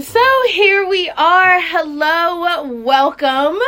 So here we are. Hello, welcome.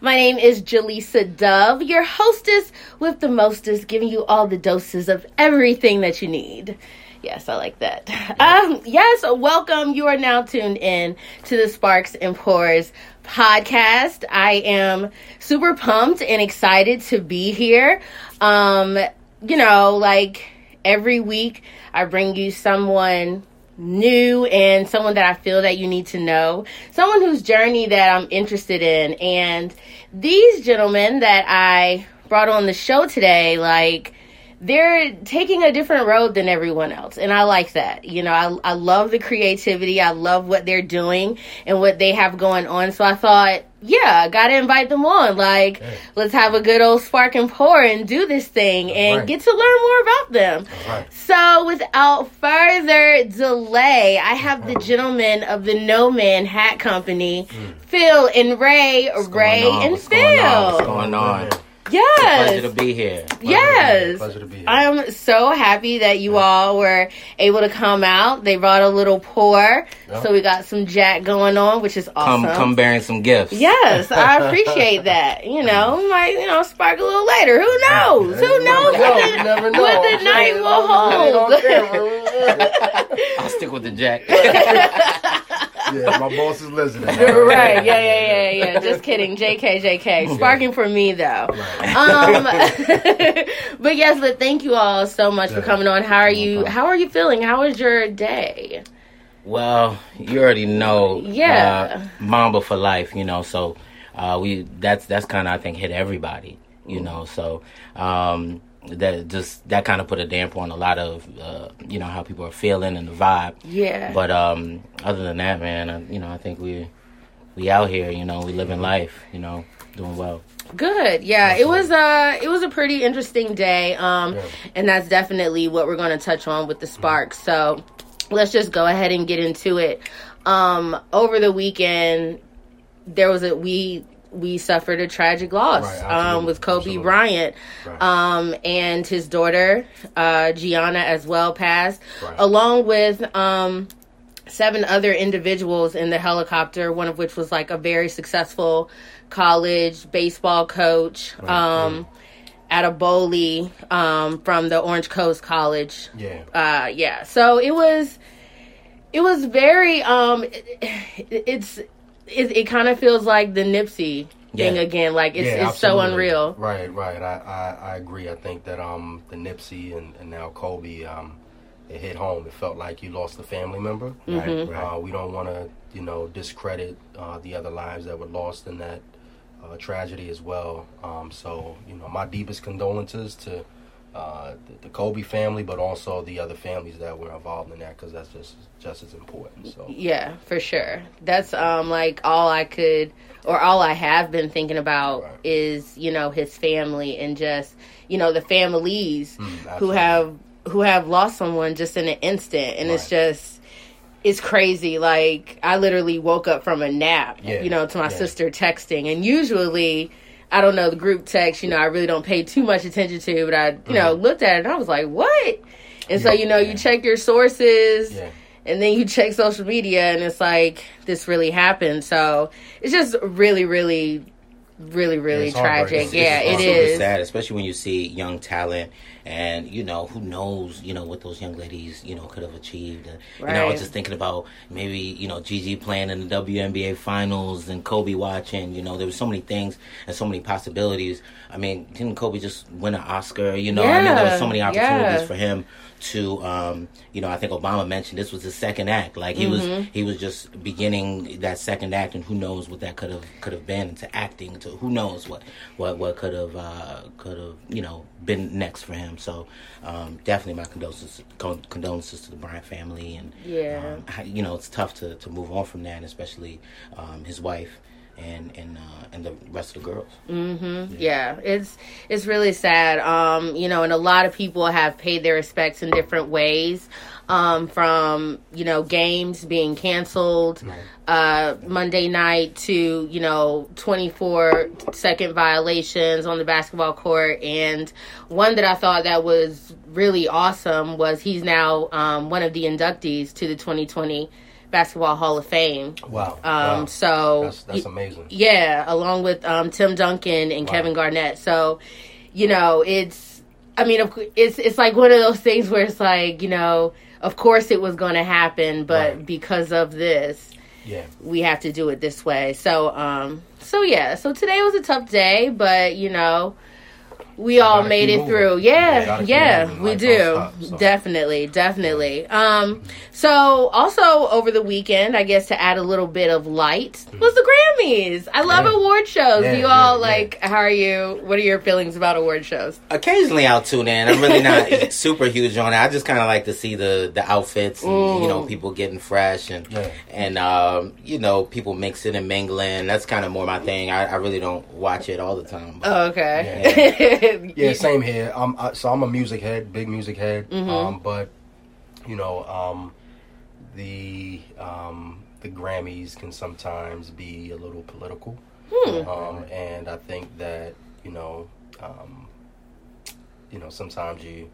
My name is Jaleesa Dove, your hostess with the mostest, giving you all the doses of everything that you need. Yes, I like that. Um, yes, welcome. You are now tuned in to the Sparks and Pours podcast. I am super pumped and excited to be here. Um, you know, like every week, I bring you someone new and someone that I feel that you need to know, someone whose journey that I'm interested in. And these gentlemen that I brought on the show today, like, they're taking a different road than everyone else and i like that you know I, I love the creativity i love what they're doing and what they have going on so i thought yeah i gotta invite them on like let's have a good old spark and pour and do this thing and right. get to learn more about them right. so without further delay i have the gentleman of the no man hat company mm. phil and ray What's ray and What's phil going? What's going on? Yes. Pleasure to be here. Pleasure yes. Pleasure to be here. I'm so happy that you all were able to come out. They brought a little pour. Yep. So we got some Jack going on, which is awesome. Come come bearing some gifts. Yes, I appreciate that. You know, might, you know, spark a little later. Who knows? Who knows what, the, what the night will hold. I'll stick with the Jack yeah, my boss is listening. right. Yeah, yeah, yeah, yeah. Just kidding. JK, JK. Sparking for me though. Um, but yes, but thank you all so much yeah. for coming on. How are you? How are you feeling? How was your day? Well, you already know. Yeah. Uh, Mamba for life. You know, so uh, we that's that's kind of I think hit everybody. You know, so um, that just that kind of put a damper on a lot of uh, you know how people are feeling and the vibe. Yeah. But um, other than that, man, I, you know, I think we we out here. You know, we living life. You know, doing well. Good. Yeah, it was a it was a pretty interesting day. Um, yeah. and that's definitely what we're going to touch on with the sparks. So let's just go ahead and get into it. Um, over the weekend, there was a we we suffered a tragic loss right, um, with Kobe absolutely. Bryant. Right. Um, and his daughter, uh, Gianna, as well, passed, right. along with um, seven other individuals in the helicopter, one of which was like a very successful college baseball coach. Um, Altobelli um, from the Orange Coast College. Yeah. Uh, yeah. So it was, it was very, um, it, it's, it, it kind of feels like the Nipsey thing yeah. again. Like it's yeah, it's so unreal. Right, right. I, I, I, agree. I think that um the Nipsey and, and now Kobe um it hit home. It felt like you lost a family member. Mm-hmm. Right. Uh, we don't want to you know discredit uh, the other lives that were lost in that uh, tragedy as well. Um, so you know my deepest condolences to uh, the, the, Kobe family, but also the other families that were involved in that because that's just just as important. So yeah, for sure. That's um like all I could or all I have been thinking about right. is you know his family and just you know the families mm, who have who have lost someone just in an instant, and right. it's just it's crazy. Like I literally woke up from a nap, yeah. you know, to my yeah. sister texting, and usually I don't know the group text. You know, I really don't pay too much attention to, but I, you mm-hmm. know, looked at it and I was like, what? And so, you know, you check your sources. Yeah. And then you check social media, and it's like this really happened. So it's just really, really, really, really tragic. It's, yeah, it's, it is sad, especially when you see young talent and you know who knows you know what those young ladies you know could have achieved and, right. you know i was just thinking about maybe you know gigi playing in the WNBA finals and kobe watching you know there was so many things and so many possibilities i mean didn't kobe just win an oscar you know yeah. i mean there was so many opportunities yeah. for him to um, you know I think Obama mentioned this was his second act. Like he mm-hmm. was he was just beginning that second act and who knows what that could have could have been into acting to who knows what what what could have uh, could have you know been next for him. So um, definitely my condolences condolences to the Bryant family and yeah. um, you know it's tough to, to move on from that especially um, his wife and and uh, and the rest of the girls. Mm-hmm. Yeah. yeah. it's it's really sad. Um, you know, and a lot of people have paid their respects in different ways. Um, from you know games being canceled right. uh, Monday night to you know 24 second violations on the basketball court, and one that I thought that was really awesome was he's now um, one of the inductees to the 2020 Basketball Hall of Fame. Wow. Um, wow. so that's that's amazing. yeah, along with um, Tim Duncan and Wow. Kevin Garnett. So, you know, it's I mean, it's it's like one of those things where it's like, you know, of course it was going to happen, but Right. because of this, Yeah. we have to do it this way. So, um, so yeah, so today was a tough day, but you know, we all made it moving. through. Yeah, Yeah, yeah, we do. stop, so. Definitely, definitely. Um, so also over the weekend, I guess to add a little bit of light was the Grammys. I love Yeah. award shows. Yeah, do you all yeah, yeah. like? How are you? What are your feelings about award shows? Occasionally, I'll tune in. I'm really not super huge on it. I just kind of like to see the the outfits, and, you know, Mm. people getting fresh and Yeah. and um, you know, people mixing and mingling. That's kind of more my thing. I, I really don't watch it all the time. but- Oh, okay. Yeah, same here. Um, I, so I'm a music head, big music head. Mm-hmm. Um, but you know, um, the um, the Grammys can sometimes be a little political. Hmm. Um, and I think that you know, um, you know, sometimes you,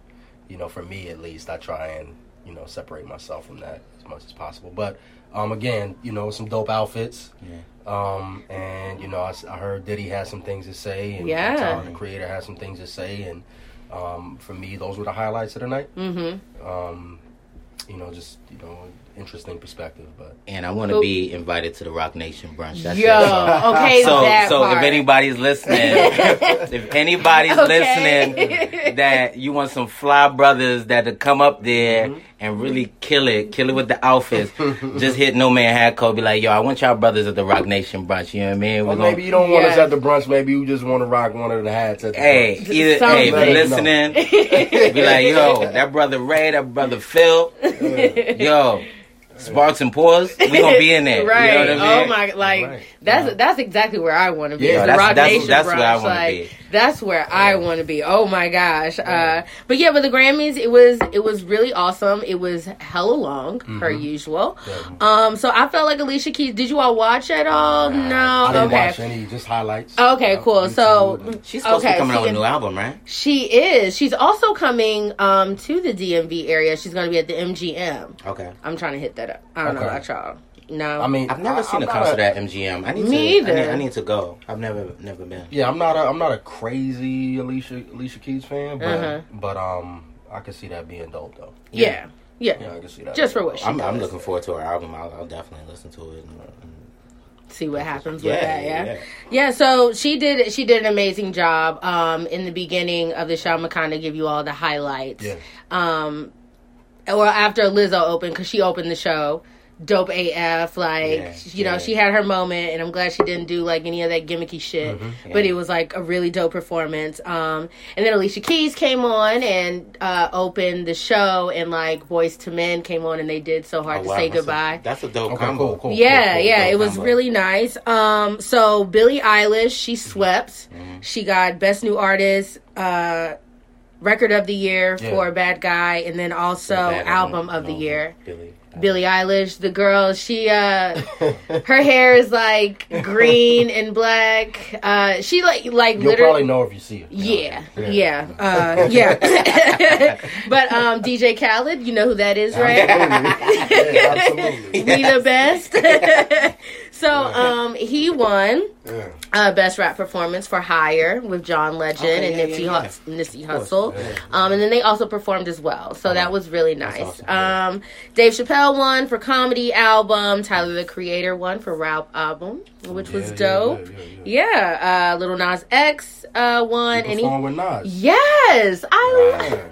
you know, for me at least, I try and you know separate myself from that as much as possible. But um, again, you know, some dope outfits. Yeah. Um, and you know, I heard Diddy has some things to say, and Yeah. Tyler, the creator, has some things to say, and um, for me, those were the highlights of the night. Mm-hmm. Um, you know, just you know, interesting perspective, but And I want to be invited to the Roc Nation brunch. That's Yo, it. So- okay, So, that so part. if anybody's listening, if anybody's Okay. listening, that you want some fly brothers that to come up there Mm-hmm. And really kill it, kill it with the outfits, just hit No Man Hat Code. Be like, yo, I want y'all brothers at the Roc Nation brunch. You know what I mean? or We're gonna- maybe you don't want us at the brunch. Maybe you just want to rock one of the hats at the Hey, brunch. either Something. hey, if Let you're listening, be like, yo, that brother Ray, that brother Phil, yo, Sparks and Pours, we gonna be in there. Right. You know what I mean? Oh my like Right. that's Yeah. that's exactly where I want to be. Yeah, that's- Rock that's- Nation that's where I wanna like, be. That's where I want to be. Oh my gosh. Uh but yeah, but the Grammys it was it was really awesome. It was hella long per Mm-hmm. usual. Yeah. Um so I felt like Alicia Keys did you all watch at all? No. I didn't okay. watch any, just highlights. Okay, Uh, cool. So She's supposed to okay, be coming out with a new album, right? She is. She's also coming um to the DMV area. She's going to be at the MGM. Okay. I'm trying to hit that up. I don't know Okay. about y'all. No. I mean, I've never I- seen I'm a not concert at MGM. I need Me to. I need. I need to go. I've never, never been. Yeah, I'm not a I'm not a crazy Alicia Alicia Keys fan, but Uh-huh. but um I can see that being dope though. yeah. Yeah. Yeah, I can see that. Just for being what she I'm, I'm looking forward to her album. I'll, I'll definitely listen to it. And see what happens Yeah, with that. Yeah. yeah. yeah, So she did. She did an amazing job. Um, in the beginning of the show, I'm gonna kind of give you all the highlights. Yeah. Um, or after Lizzo opened because she opened the show. Dope AF, like Yeah, you know, yeah. she had her moment, and I'm glad she didn't do like any of that gimmicky shit. Mm-hmm. But it was like a really dope performance. Um, and then Alicia Keys came on and uh, opened the show, and like Boyz II Men came on, and they did so hard Oh, to wow, say that's a- goodbye. that's a dope Okay, combo. cool, cool. Yeah, yeah, dope it was combo. really nice. Um, so Billie Eilish, she swept. Mm-hmm. She got Best New Artist, uh, Record of the Year Yeah. for Bad Guy, and then also Bad Album of the Year. Billy. Billie Eilish, the girl, she uh her hair is like green and black. Uh she like like You'll literally probably know if you see it. yeah, yeah, uh, yeah. but um, DJ Khaled, you know who that is, right? Absolutely. yeah, absolutely. We the best. So um, he won Yeah. uh, best rap performance for Higher with John Legend Okay, and yeah, Nipsey, yeah, Hus- Nipsey Hussle. Um, and then they also performed as well. So that was really nice. awesome, um, Dave Chappelle won for comedy album. Tyler the Creator won for rap album, which was dope. yeah, uh, Lil Nas X uh, won, You and he with Nas. yes, I Yeah.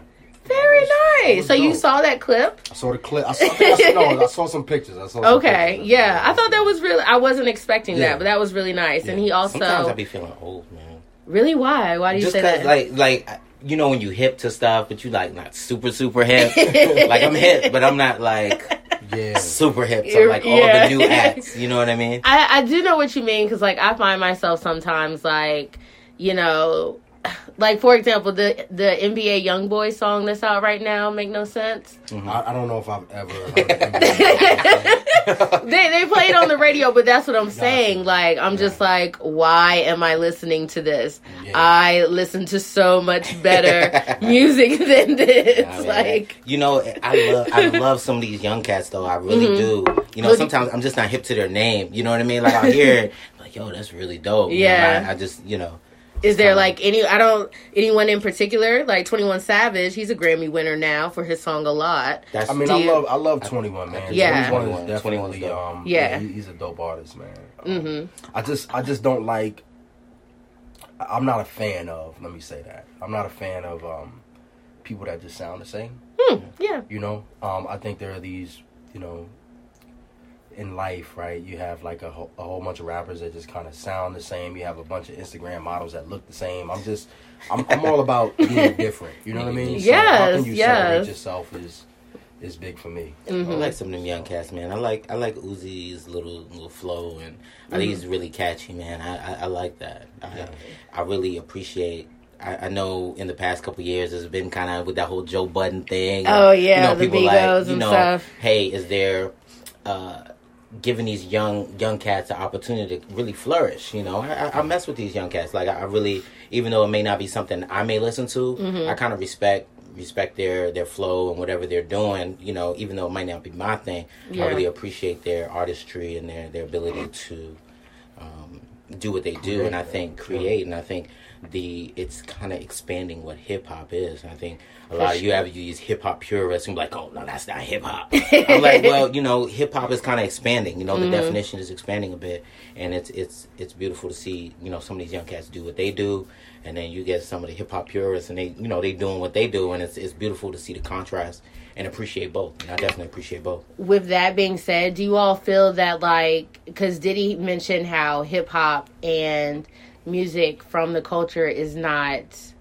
Very nice. So you saw that clip? I saw the clip. I saw, I, saw, no, I saw some pictures. I saw some Okay, pictures. yeah, I thought that was really. I wasn't expecting Yeah. that, but that was really nice. And he also. Sometimes I be feeling old, man. really why? Why do you Just say that? like, like you know, when you hip to stuff, but you like not super, super hip. like I'm hip, but I'm not like Yeah. super hip to like all yeah. the new acts. You know what I mean? I, I do know what you mean because like I find myself sometimes like you know like for example, the the NBA YoungBoy song that's out right now make no sense. Mm-hmm. I, I, don't know if I've ever. Heard they they play it on the radio, but that's what I'm saying. Like I'm just like, why am I listening to this? Yeah. I listen to so much better music than this. Like you know, I love I love some of these young cats though. I really mm-hmm. do. You know, sometimes I'm just not hip to their name. You know what I mean? Like I hear like, yo, that's really dope. Yeah, you know, I, I just you know. Is there like any? I don't anyone in particular like Twenty One Savage. He's a Grammy winner now for his song "A Lot." That's, I mean, I you, love I love Twenty One man. Yeah, Twenty One is definitely um, yeah. yeah. he's a dope artist, man. Um, mm-hmm. I just I just don't like. I'm not a fan of. Let me say that I'm not a fan of um, people that just sound the same. Hmm, yeah. You know, um, I think there are these you know in life, right? You have like a, ho- a whole bunch of rappers that just kind of sound the same. You have a bunch of Instagram models that look the same. I'm just, I'm, I'm all about being different. You know what I mean? So yes, how can you yes. celebrate yourself is is big for me. Mm-hmm. I like some of them young cats, man. I like I like Uzi's little little flow, and I think mm-hmm. he's really catchy, man. I I, I like that. I yeah. I really appreciate I, know in the past couple years it's been kind of with that whole Joe Budden thing. Oh yeah, you know, the people like, you know, stuff. Hey, is there uh, giving these young young cats an opportunity to really flourish. You know, I, I mess with these young cats. Like I really, even though it may not be something I may listen to, mm-hmm. I kind of respect respect their their flow and whatever they're doing. You know, even though it might not be my thing, yeah. I really appreciate their artistry and their their ability to um, do what they do. And I think create. And I think the it's kind of expanding what hip hop is. I think a lot of you have you these hip hop purists and be like, oh no, that's not hip hop. I'm like, well, you know, hip hop is kind of expanding. You know, the mm-hmm. definition is expanding a bit, and it's it's it's beautiful to see. You know, some of these young cats do what they do, and then you get some of the hip hop purists, and they you know they doing what they do, and it's it's beautiful to see the contrast and appreciate both. And I definitely appreciate both. With that being said, do you all feel that like because Diddy mentioned how hip hop and music from the culture is not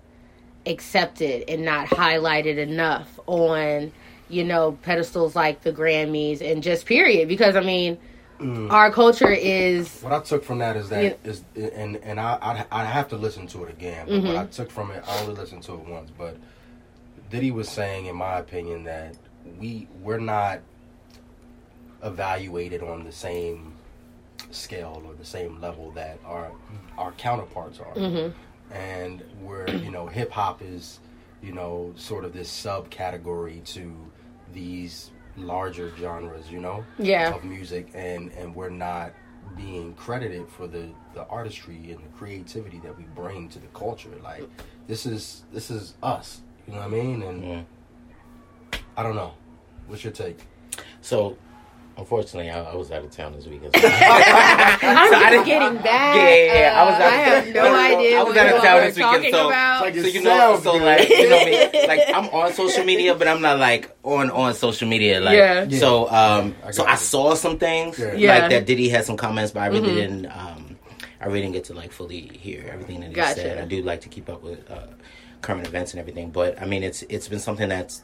accepted and not highlighted enough on you know pedestals like the Grammys and just period because I mean mm. our culture is what I took from that is that you is and and I I have to listen to it again but mm-hmm. what I took from it I only listened to it once but Diddy was saying in my opinion that we we're not evaluated on the same scale or the same level that our our counterparts are. Mm-hmm. And where you know hip hop is, you know, sort of this subcategory to these larger genres, you know, yeah. of music, and and we're not being credited for the the artistry and the creativity that we bring to the culture. Like this is this is us, you know what I mean? And yeah. I don't know. What's your take? So Unfortunately, I, I, was out of town this weekend. So I'm just getting back. Yeah, yeah, yeah. I was out. I have no idea. I was out of town this weekend, so, like so you know, so like you know, me, like I'm on social media, but I'm not like on on social media. Like, yeah. So um, I so I saw some things yeah. like that. Diddy had some comments, but I really mm-hmm. didn't. Um, I really didn't get to like fully hear everything that he gotcha. said. I do like to keep up with uh, current events and everything, but I mean, it's it's been something that's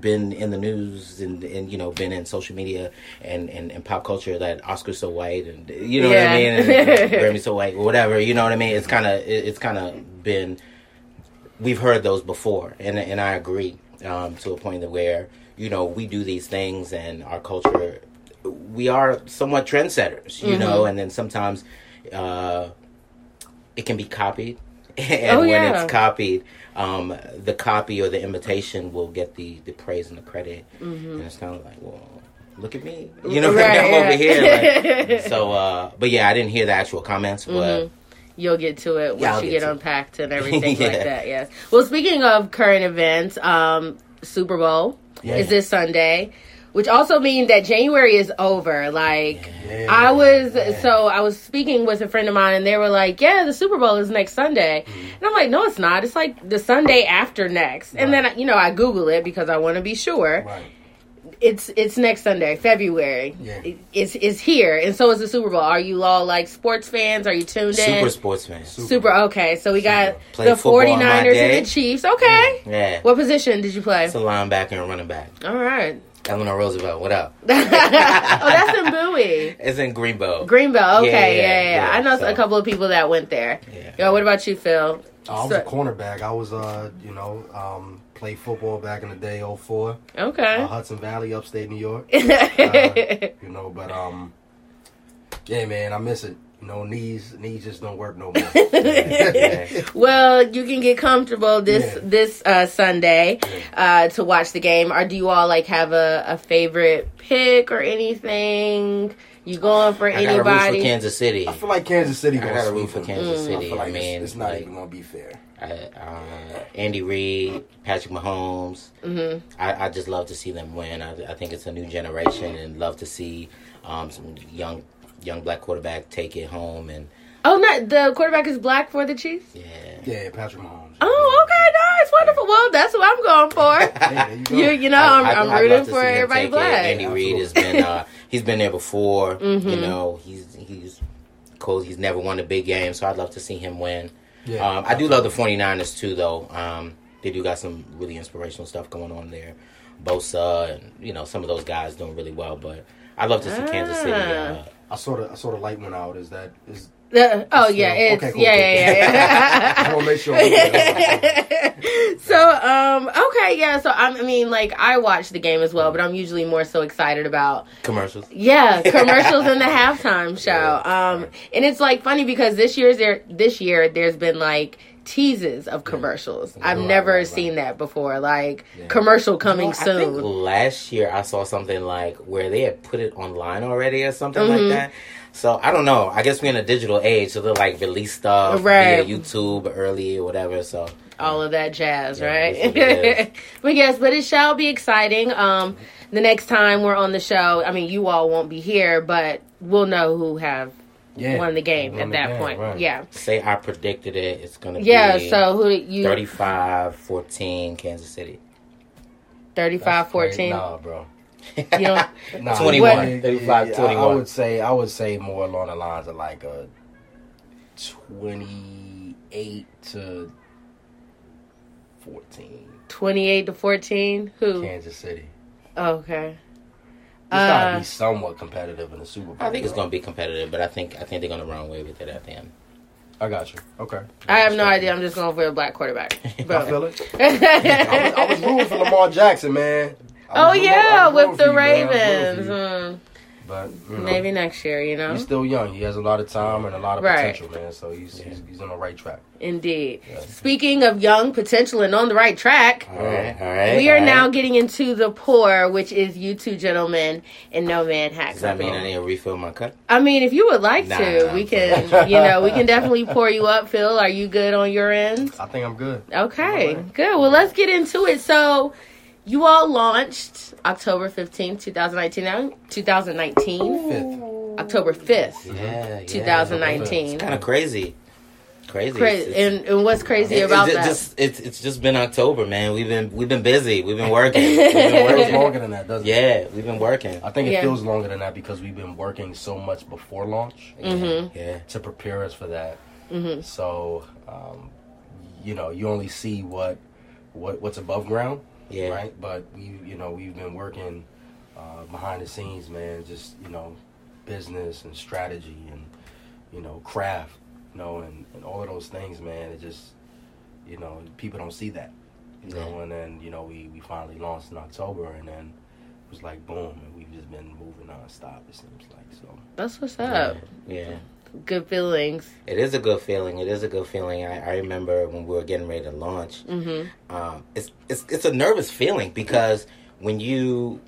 been in the news and, and you know been in social media and, and, and pop culture that Oscar's so white and you know yeah. what I mean and Grammy's so white whatever you know what I mean it's kind of it's kind of been we've heard those before and and I agree um, to a point that where you know we do these things and our culture we are somewhat trendsetters you mm-hmm. know and then sometimes uh, it can be copied and oh, when yeah. it's copied um, the copy or the imitation will get the, the praise and the credit. Mm-hmm. And it's kind of like, well, look at me. You know, right, I'm yeah. over here. Like, so, uh, but yeah, I didn't hear the actual comments, but. Mm-hmm. You'll get to it once yeah, you get, get unpacked and everything yeah. like that. Yes. Well, speaking of current events, um, Super Bowl is this Sunday which also means that January is over. Like yeah, I was, yeah. so I was speaking with a friend of mine, and they were like, "Yeah, the Super Bowl is next Sunday," mm-hmm. and I'm like, "No, it's not. It's like the Sunday after next." Right. And then you know I Google it because I want to be sure. Right. It's it's next Sunday, February. Yeah. it's it's here, and so is the Super Bowl. Are you all like sports fans? Are you tuned in? Super sports fans. Super. Super okay, so we got the 49ers and the Chiefs. Okay. Yeah. What position did you play? It's a linebacker and running back. All right. Eleanor Roosevelt, what up? oh, that's in Bowie. It's in Greenbelt. Greenbelt, okay, yeah, yeah, yeah. yeah. I know so. a couple of people that went there. Yeah. Yo, what about you, Phil? I was So- a cornerback. I was, uh, you know, um, played football back in the day, 04, Okay. uh, Hudson Valley, upstate New York. Uh, you know, but um, yeah, man, I miss it. You know, knees knees just don't work no more. Yeah. Well, you can get comfortable this Yeah. this uh, Sunday uh, to watch the game. Or do you all like have a, a favorite pick or anything? You going for I got a root for anybody? Kansas City. I feel like Kansas City I going got to a root for Kansas I City. feel like I mean, it's, it's not like, even going to be fair. I, uh, Andy Reid, Patrick Mahomes. Mhm. I, I just love to see them win. I, I think it's a new generation, and love to see um, some young young black quarterback take it home. And Oh, not the quarterback is black for the Chiefs. yeah, Yeah, Patrick Mahomes. Oh, okay, nice, wonderful. Well, that's what I'm going for. Hey, there you go. you, you know, I- I'm, I'd- I'm rooting for everybody take it. black. Andy Reid has been uh, he's been there before. You know, he's he's cool. He's never won a big game, so I'd love to see him win. Yeah, um, I do love the 49ers too, though. Um, they do got some really inspirational stuff going on there. Bosa and you know some of those guys doing really well, but I'd love to see Kansas City. Uh, I sort of, I sort of light one out. Is that is? The- oh Still- yeah, it's okay, cool, yeah, cool. yeah, yeah, I yeah. want to make sure. So um okay yeah so I'm, i mean like i watch the game as well but i'm usually more so excited about commercials. yeah commercials in the halftime show um and it's like funny because this year's there this year there's been like teases of commercials i've Right, never right, right. seen that before like Yeah. commercial coming I think soon last year I saw something like where they had put it online already or something Mhm. like that. So I don't know. I guess we're in a digital age, so they'll like release stuff via YouTube early or whatever. So all of that jazz, Yeah, right? that's what it but yes, but it shall be exciting. Um, the next time we're on the show, I mean, you all won't be here, but we'll know who have Yeah, won the game won at the that game, point. right. Yeah, say I predicted it. It's gonna yeah. be So who you 35-14 Kansas City. 35-14. Nah, bro. You don't, Nah, 21, yeah, 35, yeah, I- 21. I would say I would say more along the lines of like a twenty-eight to fourteen. 28 to 14? Who? Kansas City. Okay. It's gotta Uh, be somewhat competitive in the Super Bowl. I think it's gonna be competitive, but I think I think they're gonna run away with it at the end. I got you. Okay. I have no idea. I'm just going for a black quarterback. I feel it. I was, I was rooting for Lamar Jackson, man. Oh, rooting- yeah, with the you, man. I was rooting Ravens. For you. But you know, maybe next year, you know? he's still young. He has a lot of time and a lot of Right. potential, man. So he's, he's he's on the right track. Indeed. Yeah. Speaking of young potential and on the right track, All right, all right. we are all right. now getting into the pour, which is you two gentlemen and no man hat. Does that mean I need to refill my cup? I mean, if you would like Nah, to, nah, we I'm can, you know, we can definitely pour you up, Phil. Are you good on your end? I think I'm good. Okay, Alright. good. Well, let's get into it. So, you all launched October 15th, 2019. Now, 2019? Fifth. October 5th, Yeah, yeah. 2019. It's kind of crazy. Crazy. Crazy. It's- And, and what's crazy it- about it that? Just, it's it's just been October, man. We've been we've been busy. We've been working. We've been working. longer than that, doesn't it? Yeah, we've been working. I think it Yeah. feels longer than that because we've been working so much before launch Mm-hmm. Yeah. to prepare us for that. Mm-hmm. So, um, you know, you only see what what what's above ground, Yeah. right? But we, you know, we've been working uh, behind the scenes, man. Just you know, business and strategy and you know, craft, you know, and, and all of those things, man. It just, you know, people don't see that, you know. And then you know, we we finally launched in October, and then it was like boom, and we've just been moving nonstop. It seems like so. That's what's Yeah. up. yeah. Good feelings. It is a good feeling. It is a good feeling. I, I remember when we were getting ready to launch. hmm Um, it's it's it's a nervous feeling because when you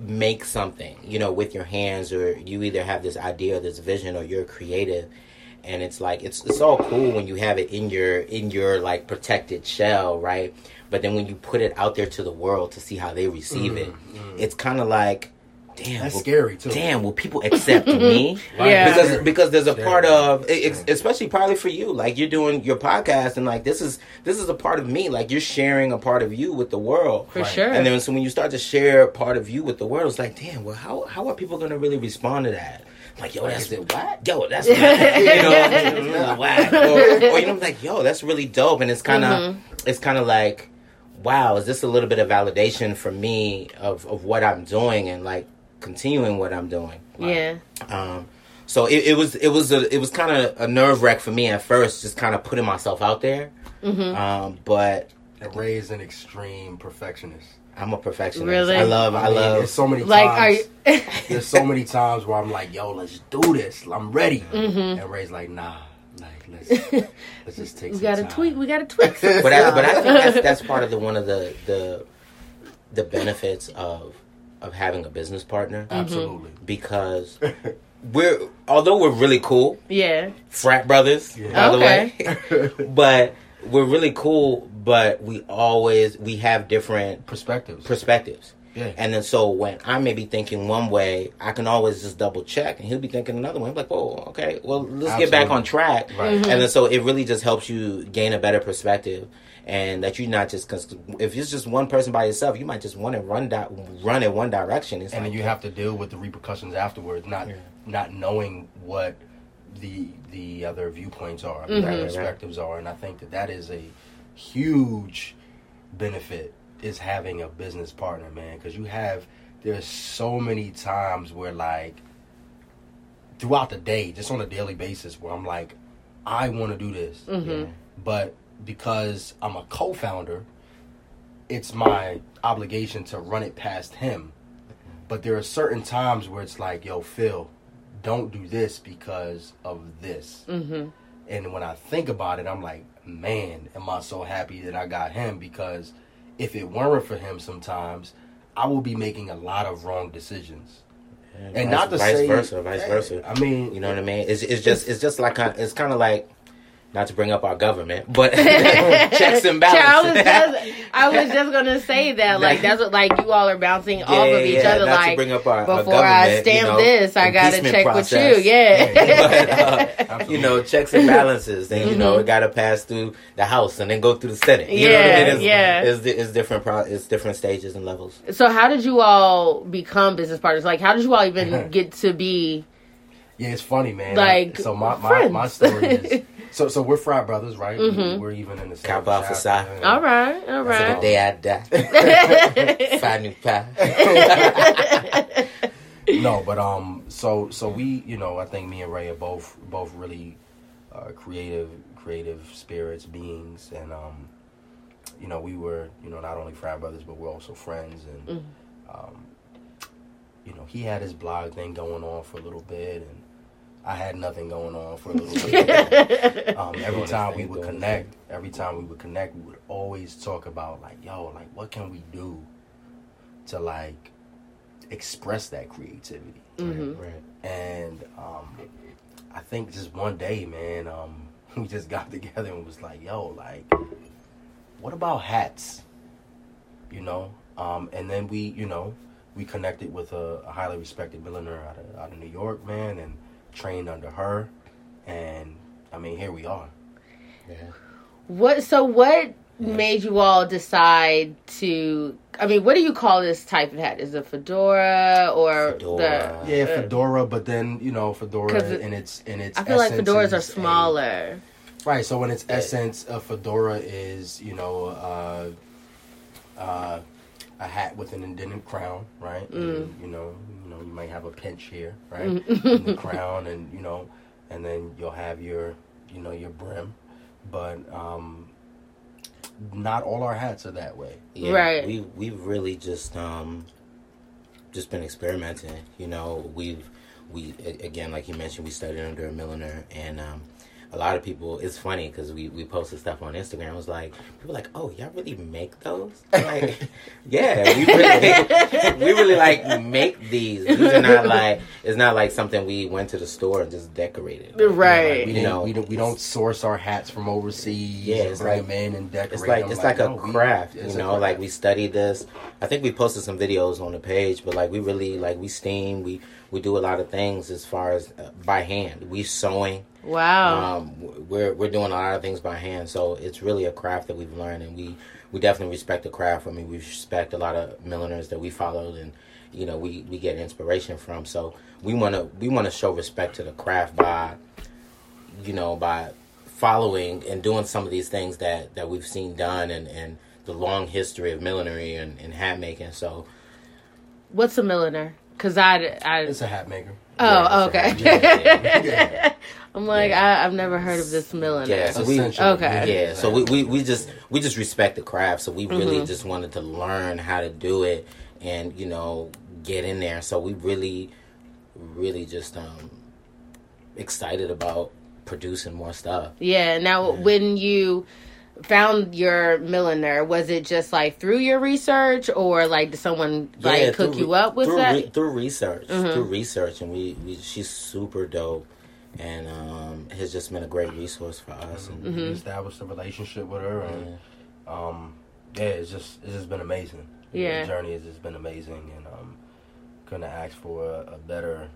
make something, you know, with your hands, or you either have this idea or this vision, or you're creative, and it's like it's it's all cool when you have it in your in your like protected shell, right? But then when you put it out there to the world to see how they receive it, it's kind of like, damn, That's will- scary too. Damn, will people accept me? Yeah. because because there's a Scary. part of ex- especially probably for you like you're doing your podcast and like this is this is a part of me like you're sharing a part of you with the world For Right. sure. and then so when you start to share part of you with the world it's like damn well how how are people going to really respond to that like yo that's is it whack? yo that's whack. you know that's really whack. or, or you know like yo that's really dope and it's kind of Mm-hmm. it's kind of like wow is this a little bit of validation for me of of what I'm doing and like continuing what I'm doing Yeah. um, so it, it was it was a it was kind of a nerve wreck for me at first, just kind of putting myself out there. Mm-hmm. Um, but And Ray's an extreme perfectionist. I'm a perfectionist. Really? I love I, mean, love There's so many Like, are times. you? there's so many times where I'm like, "Yo, let's do this. I'm ready." Mm-hmm. And Ray's like, "Nah, like let's let's just take." we got to time. tweak. We got to tweak. but I, but I think that's, that's part of the one of the the the benefits of of having a business partner mm-hmm. Absolutely. because we're although we're really cool yeah. frat brothers Yeah. by the way but we're really cool but we always we have different Perspectives. perspectives yeah. and then so when I may be thinking one way, I can always just double check, and he'll be thinking another way. I'm like, whoa, okay, well, let's get back on track. Right. Mm-hmm. And then so it really just helps you gain a better perspective, and that you're not just because if it's just one person by yourself, you might just want to run that run in one direction. It's and like, then you have to deal with the repercussions afterwards, not Yeah. not knowing what the the other viewpoints are, the Mhm. other Right, right. perspectives are, and I think that that is a huge benefit is having a business partner, man, because you have there's so many times where like throughout the day, just on a daily basis, where I'm like, I want to do this, Mhm. but because I'm a co-founder, it's my obligation to run it past him. But there are certain times where it's like, yo, Phil, don't do this because of this. Mm-hmm. And when I think about it, I'm like, man, am I so happy that I got him because if it weren't for him sometimes, I will be making a lot of wrong decisions. and And vice, not to vice say versa, vice versa. I mean, You know what I mean? It's it's just it's just like kind it's kind of like not to bring up our government, but checks and I was balances. just, I was just gonna say that, like that's what, like you all are bouncing off of each yeah, other. not like to bring up our, our before I stamp you know, this, I gotta check process. with you. Yeah. But, uh, you know, checks and balances. Then you know Mhm. it got to pass through the House and then go through the Senate. You know what I Yeah, mean? It's, yeah. It's, it's different. Pro- it's different stages and levels. so how did you all become business partners? Like how did you all even get to be? Yeah, it's funny, man. Like, so my my, friends. my story is so so we're frat brothers, right? We, Mhm. we're even in the same Kappa Alpha chapter, Psi. and- All right, all So the day I die, five new pie. no, but um, so so we, you know, I think me and Ray are both both really uh, creative, creative spirits, beings, and um, you know, we were, you know, not only frat brothers, but we're also friends, and Mhm. um, you know, he had his blog thing going on for a little bit, and I had nothing going on for a little bit. um, every Doing time we would doing his connect, every time we would connect, we would always talk about like, yo, like what can we do to like express that creativity? Mhm. Right. And um, I think just one day, man, um, we just got together and was like, yo, like, what about hats? You know? Um, and then we, you know, we connected with a, a highly respected milliner out of, out of New York, man, and trained under her. And I mean, here we are. Yeah. What? So what made you all decide to? I mean, what do you call this type of hat? Is it fedora or Fedora. the? Yeah, uh, fedora, but then you know, fedora it- in its in its. I feel like fedoras are is a- smaller. Right. So in its Yeah. essence, a fedora is you know uh, uh, a hat with an indented crown, right? And, you know, you know, you might have a pinch here, right, in the crown, and you know, and then you'll have your, you know, your brim, but um, not all our hats are that way. Yeah, Right. We we've really just um just been experimenting. You know, we've we again like you mentioned, we studied under a milliner, and um, a lot of people. It's funny because we we posted stuff on Instagram. It was like people were like, oh, y'all really make those? I'm like, yeah, we really we really like make these. These are not like it's not like something we went to the store and just decorated. Right. We, You didn't- know, we don't we don't source our hats from overseas. Yeah, it's bring like- them in and decorate. It's like them. it's like, a no, we- craft, it's you a know. Like we studied this. I think we posted some videos on the page, but like we really like we steam. We we do a lot of things as far as uh, by hand. We sewing. Wow. Um, we're we're doing a lot of things by hand. So it's really a craft that we've learned, and we we definitely respect the craft. I mean, we respect a lot of milliners that we followed, and you know we we get inspiration from. So we want to we want to show respect to the craft by you know by following and doing some of these things that that we've seen done and and the long history of millinery and, and hat making so What's a milliner? Because I, I It's a hat maker. Oh, okay. Yeah, yeah. I'm like, I, I've never heard of this milliner. Yeah, so we Okay. yeah, so we, we, we just we just respect the craft. So we really Mm-hmm. just wanted to learn how to do it and you know get in there. So we really really just um excited about producing more stuff. Yeah. Now, when you found your milliner, was it just like through your research, or like did someone like Yeah, cook through you up with through that? re- through research, Mm-hmm. through research, and we, we she's super dope, and um, has just been a great resource for us. And Mm-hmm. We established a relationship with her, and um, yeah, it's just it's just been amazing. Yeah. the journey has just been amazing, and um, couldn't ask for a, a better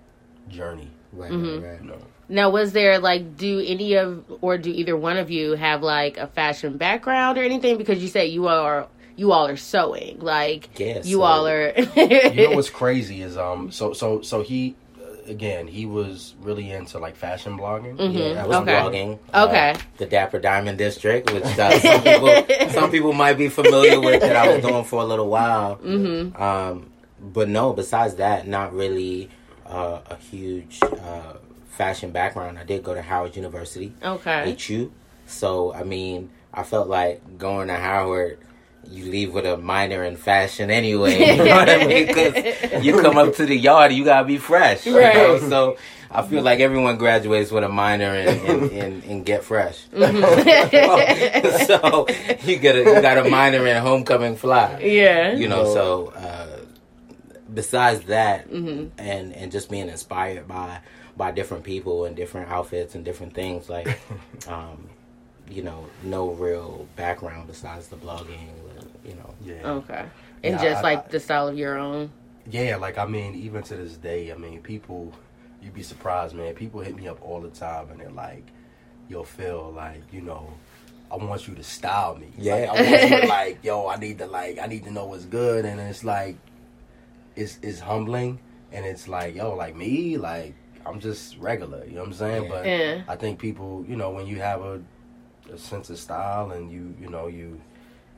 journey. right, Mm-hmm. right, right. You know, Now, was there like, do any of, or do either one of you have like a fashion background or anything? Because you said you are, you all are sewing. Like, Yeah, you so- all are. you know what's crazy is um, so so so he. uh, Again, he was really into like fashion blogging. Mhm. That was Okay. blogging. uh, Okay. the Dapper Diamond District, which uh, some people some people might be familiar with that I was doing for a little while. Mm-hmm. Um, but no, besides that, not really uh, a huge uh, fashion background. I did go to Howard University, okay. HU. So I mean, I felt like going to Howard. You leave with a minor in fashion anyway. You know what I mean? Because you come up to the yard, you gotta be fresh. you Right. know? So I feel like everyone graduates with a minor in, in, in, in get fresh. so you get a, you got a minor in homecoming fly. Yeah. You know, so uh, besides that, and and just being inspired by by different people and different outfits and different things, like um, you know, no real background besides the blogging. You know, Yeah. Okay. And Yeah, just I- like I- the style of your own. Yeah, like I mean, even to this day, I mean, people, you'd be surprised, man. People hit me up all the time, and they're like, "You'll feel like, you know, I want you to style me. Yeah. like, I want you to, like, yo, I need to like, I need to know what's good." And it's like, it's it's humbling, and it's like, yo, like me, like I'm just regular. You know what I'm saying? Yeah. But Yeah. I think people, you know, when you have a, a sense of style and you, you know, you,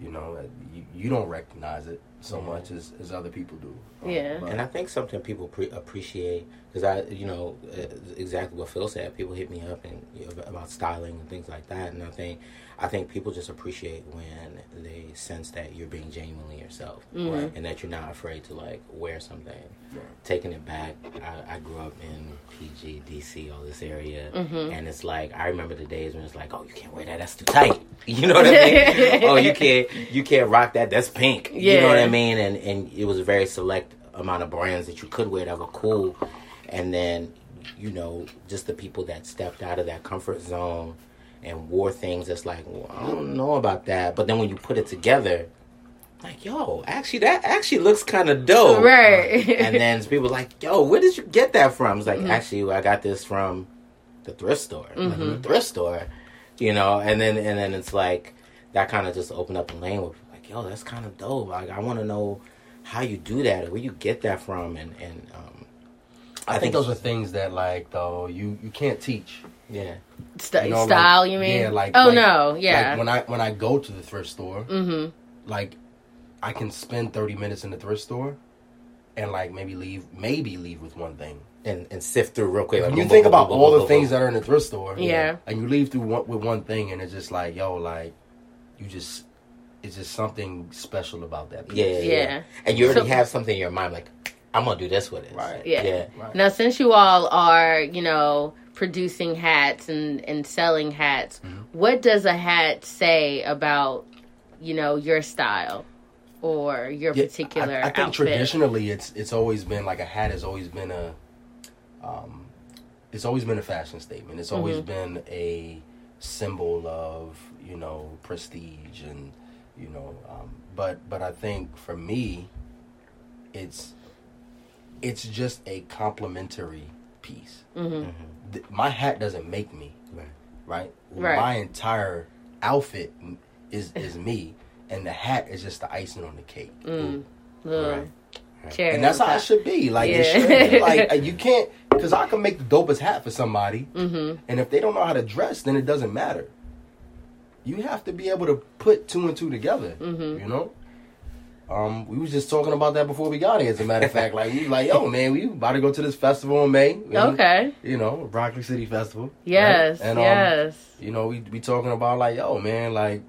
you know, you, you don't recognize it so Yeah. much as, as other people do. Um, Yeah. but- And I think something people pre- appreciate because I, you know, uh, exactly what Phil said. People hit me up and you know, about styling and things like that, and I think, I think people just appreciate when they sense that you're being genuinely yourself, Mhm. and that you're not afraid to like wear something. Yeah. Taking it back, I, I grew up in PG, DC, all this area, Mhm. and it's like I remember the days when it's like, oh, you can't wear that, that's too tight. You know what I mean? oh, you can't, you can't rock that, that's pink. Yeah. You know what I mean? And and it was a very select amount of brands that you could wear that were cool, and then you know just the people that stepped out of that comfort zone and wore things that's like, well, I don't know about that, but then when you put it together. Like yo, actually, that actually looks kind of dope, Right. and then people like, "Yo, where did you get that from?" It's like, Mm-hmm. actually, I got this from the thrift store, Mm-hmm. the thrift store, you know. And then and then it's like that kind of just opened up the lane with like, "Yo, that's kind of dope." Like, I want to know how you do that, or where you get that from, and and um, I think those are things that like though you you can't teach. yeah, St- You know, like- style, you mean? Yeah, like Oh like- no, yeah. Like when I when I go to the thrift store, mm-hmm. like I can spend thirty minutes in the thrift store, and like maybe leave maybe leave with one thing. and and sift through real quick. Like, When you boom, think boom, about boom, all the things that are in the thrift store, Yeah. and you leave through one, with one thing, and it's just like yo, like you just it's just something special about that. Piece. yeah, yeah, Yeah. yeah, and you already So- have something in your mind, like I'm gonna do this with it, Right. Yeah. yeah. Right. Now, since you all are, you know, producing hats and and selling hats, Mm-hmm. what does a hat say about, you know, your style or your Yeah, particular I, I think outfit? traditionally, it's it's always been like a hat has always been a, um, it's always been a fashion statement. It's always Mhm. been a symbol of you know prestige and you know, um, but but I think for me, it's it's just a complementary piece. hmm Th- My hat doesn't make me, Right. right? Right. My entire outfit is is me, and the hat is just the icing on the cake. Mm. Little Right. cherry And that's how it should be. Like, it should be. like uh, you can't, because I can make the dopest hat for somebody, Mhm. and if they don't know how to dress, then it doesn't matter. You have to be able to put two and two together. Mhm. You know. Um, we was just talking about that before we got here. As a matter of fact, like we like, yo, man, we about to go to this festival in May. Okay. You know, Broccoli City Festival. Yes. right? And, um, yes. you know, we be talking about like, yo, man, like,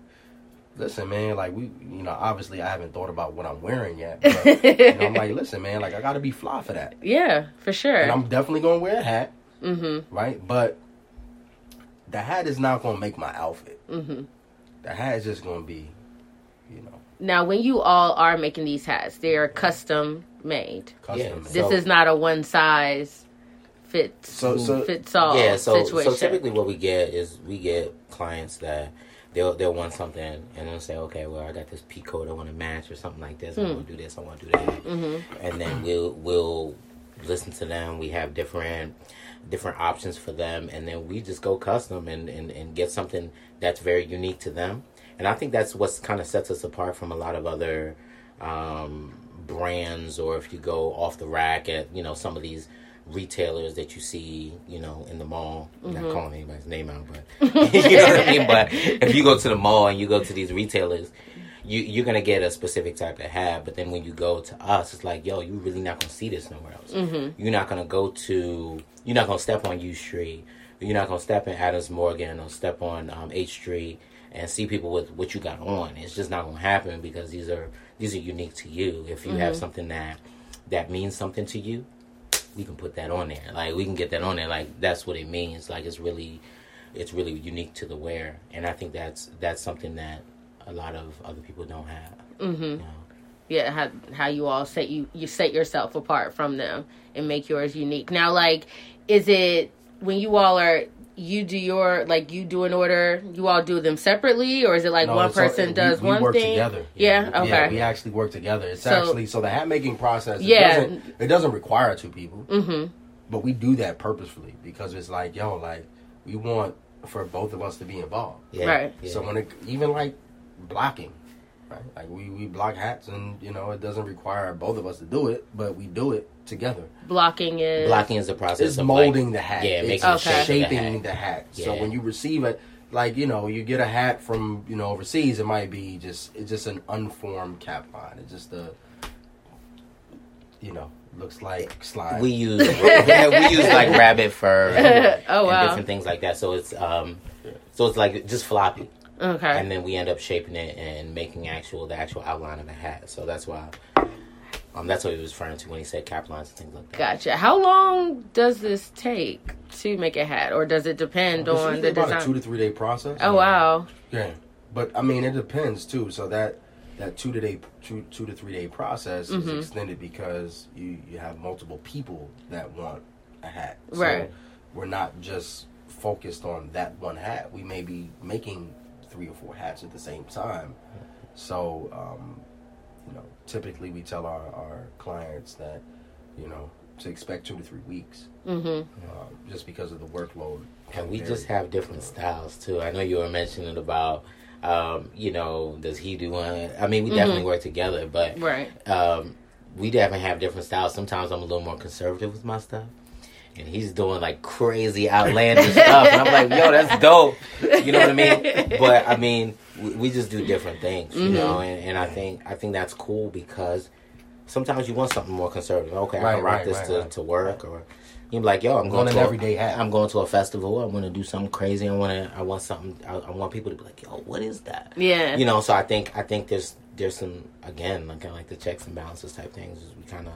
listen, man, like we, you know, obviously I haven't thought about what I'm wearing yet. But, you know, I'm like, listen, man, like I got to be fly for that, yeah, for sure. and I'm definitely gonna wear a hat, mm-hmm. right? But the hat is not gonna make my outfit. Mm-hmm. The hat is just gonna be, Now, when you all are making these hats, they are custom made. custom. Yeah, made. This So- is not a one size fits So- so- fits all yeah, so situation. so typically what we get is we get clients that they'll they'll want something and they'll say, okay, well I got this P code I want to match or something like this. I Hmm. want to do this. I want to do that. Mm-hmm. And then we'll we'll listen to them. We have different different options for them, and then we just go custom and and, and get something that's very unique to them. And I think that's what kind of sets us apart from a lot of other um, brands, or if you go off the rack at you know some of these retailers that you see, you know, in the mall. I'm Mm-hmm. not calling anybody's name out, but you know what I mean. But if you go to the mall and you go to these retailers, you you're gonna get a specific type of hat. But then when you go to us, it's like, yo, you're really not gonna see this nowhere else. Mm-hmm. You're not gonna go to. You're not gonna step on U Street. You're not gonna step in Adams Morgan or step on um, H Street and see people with what you got on. It's just not gonna happen because these are these are unique to you. If you have something that that means something to you, we can put that on there. Like we can get that on there. Like that's what it means. Like it's really, it's really unique to the wear, and I think that's that's something that a lot of other people don't have. Mm-hmm. You know? yeah how, how you all set you you set yourself apart from them and make yours unique now like is it when you all are you do your like you do an order you all do them separately or is it like No, one it's all- person we- does we one work thing together. yeah, we- okay we actually work together. It's So- actually so the hat making process. It Yeah. doesn't, it doesn't require two people, mm-hmm but we do that purposefully because it's like, yo, like we want for both of us to be involved. Yeah, Right. yeah. So when it even like blocking, right? Like we we block hats, and you know it doesn't require both of us to do it, but we do it together. blocking is blocking is the process It's of molding like, the hat. Yeah, it's making Okay. the shape of the shaping hat. the hat. So when you receive it, like you know, you get a hat from you know overseas, it might be just it's just an unformed cap line. It's just a you know looks like slime. We use yeah, we use like rabbit fur and, Oh, and wow. different things like that. So it's um, so it's like just floppy, okay and then we end up shaping it and making actual the actual outline of the hat. So that's why. Um, that's what he was referring to when he said cap lines and things like that. gotcha how long does this take to make a hat or does it depend It's on usually the about design a two to three day process. oh wow Yeah, but I mean it depends too. So that that two to day two two to three day process Mhm. is extended because you you have multiple people that want a hat. Right. We're not just focused on that one hat. We may be making three or four hats at the same time. So um, you know, typically we tell our our clients that you know to expect two to three weeks, mm-hmm um, just because of the workload. And we just have different styles too. I know you were mentioning about, um, you know, does he do one? I mean, we definitely work together, but right um, we definitely have different styles. Sometimes I'm a little more conservative with my stuff, and he's doing like crazy outlandish stuff, and I'm like, yo, that's dope. You know what I mean? But I mean, we, we just do different things, you know, mm-hmm. and, and I think I think that's cool because sometimes you want something more conservative. Okay, I can rock right, this right, to, right. to work, or you're like, yo, I'm going Want to an everyday hat. I'm going to a festival. I want to do something crazy. I want to. I want something. I, I want people to be like, yo, what is that? yeah you know so i think i think there's there's some again like kind of like the checks and balances type things we kind of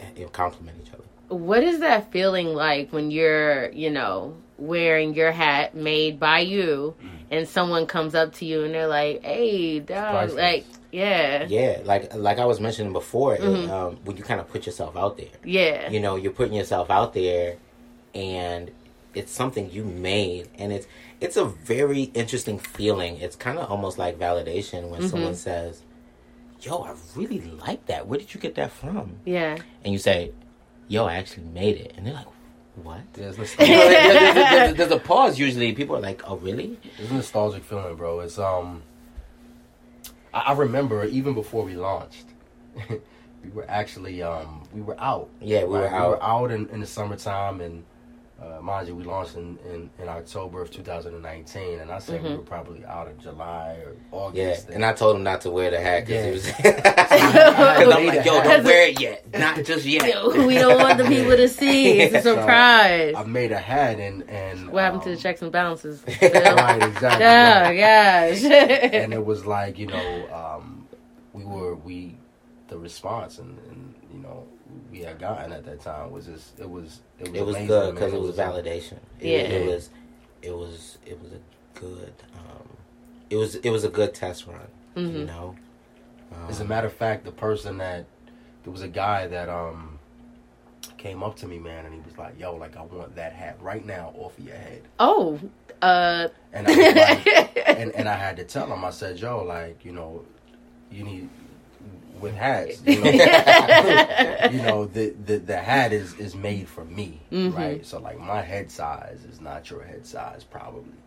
eh, you know, complement each other what is that feeling like when you're you know wearing your hat made by you and someone comes up to you and they're like hey dog like yeah. Yeah like like i was mentioning before it, Mhm. um, when you kind of put yourself out there. Yeah. You know you're putting yourself out there and it's something you made and it's it's a very interesting feeling. It's kind of almost like validation when Mhm. someone says yo i really like that. Where did you get that from? Yeah. And you say yo i actually made it and they're like what There's a pause usually. People are like, "Oh, really?" there's a nostalgic feeling, bro. It's um, I, I remember even before we launched, we were actually um, we were out. Yeah, we were Right? out. We were out in, in the summertime, and uh, mind you, we launched in, in, in October of 2019, and I said Mm-hmm. we were probably out of July or August. Yeah, August. and I told him not to wear the hat because Yeah. he was. I Because I'm like, yo, don't wear it yet, not just yet. we don't want the people to see. It's a So, surprise. I made a hat, and and what happened to um, the checks and balances? Right, exactly. Oh right. gosh. and it was like you know um, we were we the response and, and you know we had gotten at that time was just it was it was It was good because it was validation. It, Yeah. it was, it was, it was a good. Um, it was, it was a good test run. Mm-hmm. You know. Um, As a matter of fact, the person that there was a guy that um came up to me, man, and he was like, "Yo, like I want that hat right now off of your head." oh, uh, And I was like, and and I had to tell him, I said, "Yo, like you know, you need." With hats, you know, you know the, the the hat is is made for me, Mhm. right? So like my head size is not your head size, probably.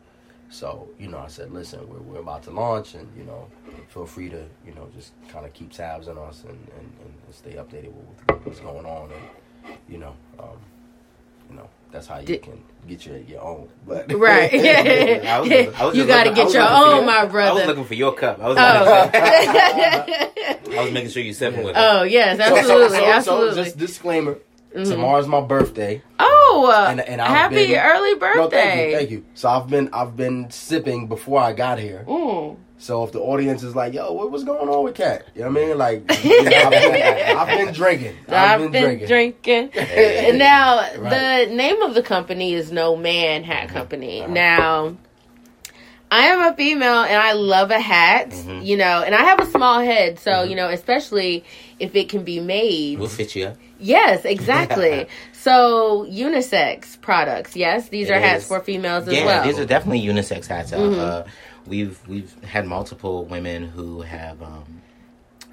So you know, I said, listen, we're we're about to launch, and you know, feel free to you know just kind of keep tabs on us and, and, and stay updated with what's going on, and you know, um, you know, that's how you Did- can get your your own. But right. I was I was you got to get your own, your- my brother. I was looking for your cup. I was, Oh. I was making sure you sipping with it. oh yes, So- so- absolutely, so, so, absolutely. just disclaimer. Mhm. Tomorrow's my birthday. oh, uh, and- and happy been- early No, thank you, birthday! thank you. So I've been I've been sipping before I got here. Mm. So if the audience is like, "Yo, what was going on with Cat?" You know what I mean? Like, you know, I've, been, I've been drinking. I've, been, drinking. Hey. And now Right. the name of the company is No Man Hat Company. Uh-huh. Now I am a female and I love a hat, Mhm. you know, and I have a small head, so Mhm. you know, especially if it can be made. We'll fit you up. Yes, exactly. so unisex products, yes, these It are hats for females as yeah, well. these are definitely unisex hats. Uh, Mhm. Uh, we've we've had multiple women who have um,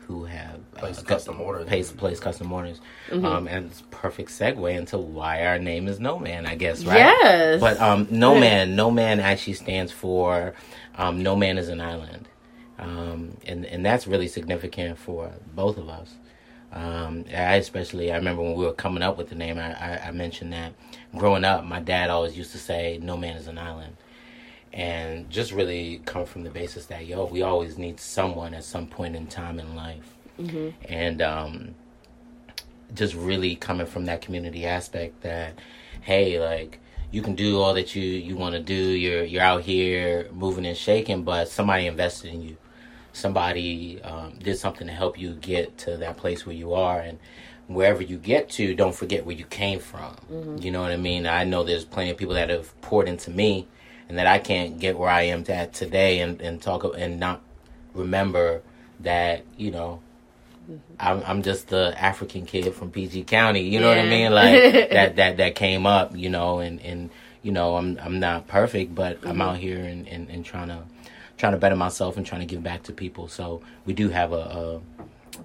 who have uh, Placed got- custom orders. Placed, placed custom orders, Mhm. um, and it's perfect segue into why our name is No Man, I guess, right? Yes. But um, No Man, No Man actually stands for um, No Man is an Island, um, and and that's really significant for both of us. Um, I especially, I remember when we were coming up with the name, I, I, I mentioned that growing up, my dad always used to say, "No man is an island," and just really come from the basis that yo, we always need someone at some point in time in life, hmm and um, just really coming from that community aspect that, hey, like you can do all that you you want to do. You're you're out here moving and shaking, but somebody invested in you. Somebody um, did something to help you get to that place where you are, and wherever you get to, don't forget where you came from. You know what I mean? I know there's plenty of people that have poured into me, and that I can't get where I am at today, and and talk and not remember that you know mm-hmm. I'm I'm just the African kid from PG County. You know what I mean? Like that that that came up. You know, and and you know I'm I'm not perfect, but I'm mm-hmm. out here and, and, and trying to trying to better myself and trying to give back to people. So we do have a. a,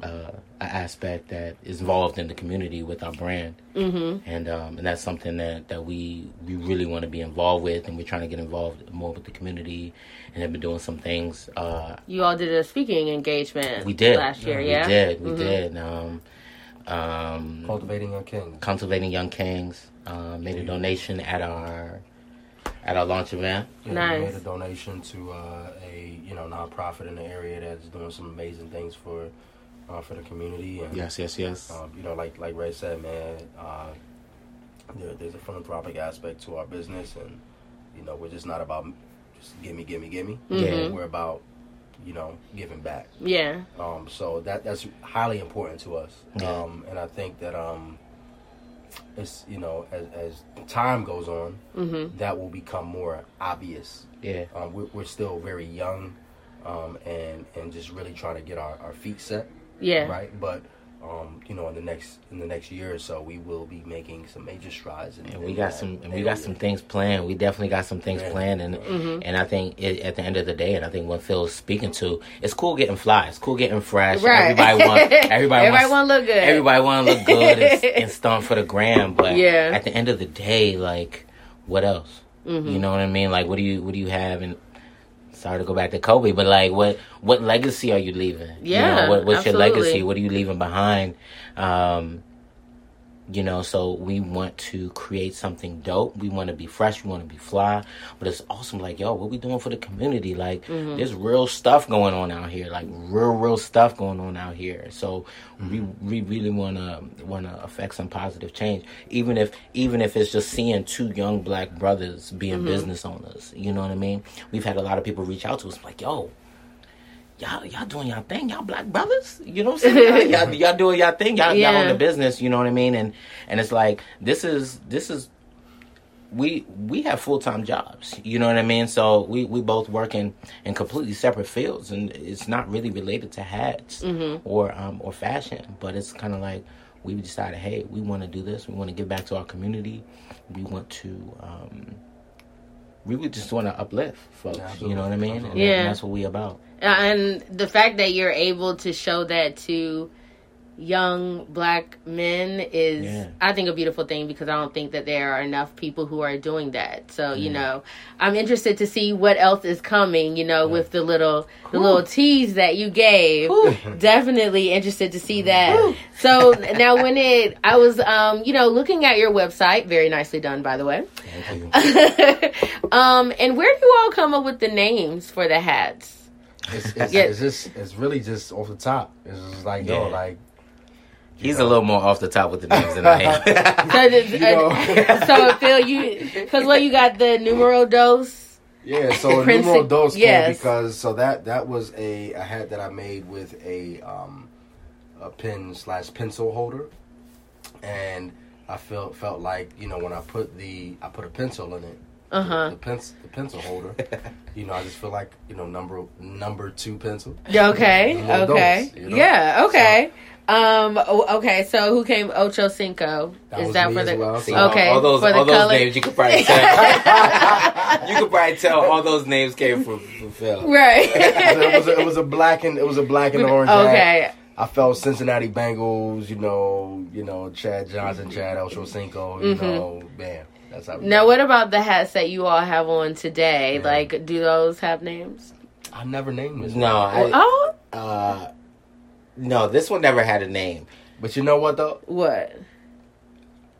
a, a aspect that is involved in the community with our brand, hmm and um, and that's something that, that we we really want to be involved with, and we're trying to get involved more with the community, and have been doing some things uh, You all did a speaking engagement. we did last year. We Yeah, did. We Mhm. did. Um, um, Cultivating Young Kings. cultivating young kings. Uh, made a donation at our at our launch event. Yeah, Nice. We made a donation to uh, a you know nonprofit in the area that's doing some amazing things for uh, for the community. And, Yes, yes, yes. Um, you know, like like Ray said, man, uh, there, there's a philanthropic aspect to our business, and you know, we're just not about just gimme, gimme, gimme. Mhm. We're about you know giving back. Yeah. Um, so that that's highly important to us. Yeah. Um, and I think that um, it's you know as, as time goes on, hmm that will become more obvious. Yeah. Um, we're, we're still very young, um, and and just really trying to get our, our feet set Yeah. right? But um, you know, in the next in the next year or so, we will be making some major strides. In, And in we got some, and we got some things planned. We definitely got some things Yeah. planned, and Mhm. and I think it, at the end of the day, and I think what Phil's speaking to, it's cool getting fly, it's cool getting fresh. Right. Everybody want, everybody, Everybody wants, want to look good. everybody want to look good and, and stunt for the gram, but Yeah. at the end of the day, like, what else? Mhm. You know what I mean? Like, what do you what do you have? And sorry to go back to Kobe, but like, what what legacy are you leaving? You Yeah, know, what, what's your legacy? What are you leaving behind? Um, you know so we want to create something dope we want to be fresh we want to be fly but it's awesome like yo what we doing for the community like mm-hmm. there's real stuff going on out here like real real stuff going on out here so mm-hmm. we we really want to want to affect some positive change even if even if it's just seeing two young black brothers being mm-hmm. business owners you know what i mean we've had a lot of people reach out to us like yo y'all y'all doing y'all thing, y'all black brothers. You know what I'm saying? y'all, y'all doing y'all thing. Y'all, yeah. y'all on the business. You know what I mean? And and it's like this is this is we we have full time jobs. You know what I mean? So we we both work in, in completely separate fields, and it's not really related to hats mm-hmm. or um or fashion, but it's kind of like we decided, hey, we want to do this. We want to give back to our community. We want to. um we would just want to uplift folks. Absolutely. You know what I mean? And yeah, that's what we about. And the fact that you're able to show that to young black men is yeah. I think a beautiful thing because I don't think that there are enough people who are doing that. So, you know, I'm interested to see what else is coming, you know, yeah. with the little the little tease that you gave. Ooh. Definitely interested to see that. Ooh. So, now when it I was um, you know, looking at your website, very nicely done by the way. um, and where do you all come up with the names for the hats? It's, it's, yeah. it's just it's really just off the top. It's just like yo, like He's know. a little more off the top with the names than I am. so, so Phil, you because what you got the numero dos. Yeah, so numero dos came yes. because so that that was a, a hat that I made with a um a pen slash pencil holder, and I felt felt like you know when I put the I put a pencil in it, uh-huh. the, the, pencil the pencil holder. you know, I just feel like you know number number two pencil. Okay, okay, dos, you know? yeah, okay. So, um. Okay. So who came Ocho Cinco? That Is that for the well, so okay? All, all those, all those color? names you could probably tell. you could probably tell all those names came from, from Phil. Right. it, was a, it was a black and it was a black and orange. Okay. Hat. I felt Cincinnati Bengals. You know. You know Chad Johnson, Chad Ocho Cinco. You mm-hmm. know, man. That's how. Now, what about the hats that you all have on today? Yeah. Like, do those have names? I never named them. No. I, oh. Uh, no, this one never had a name. But you know what though? What?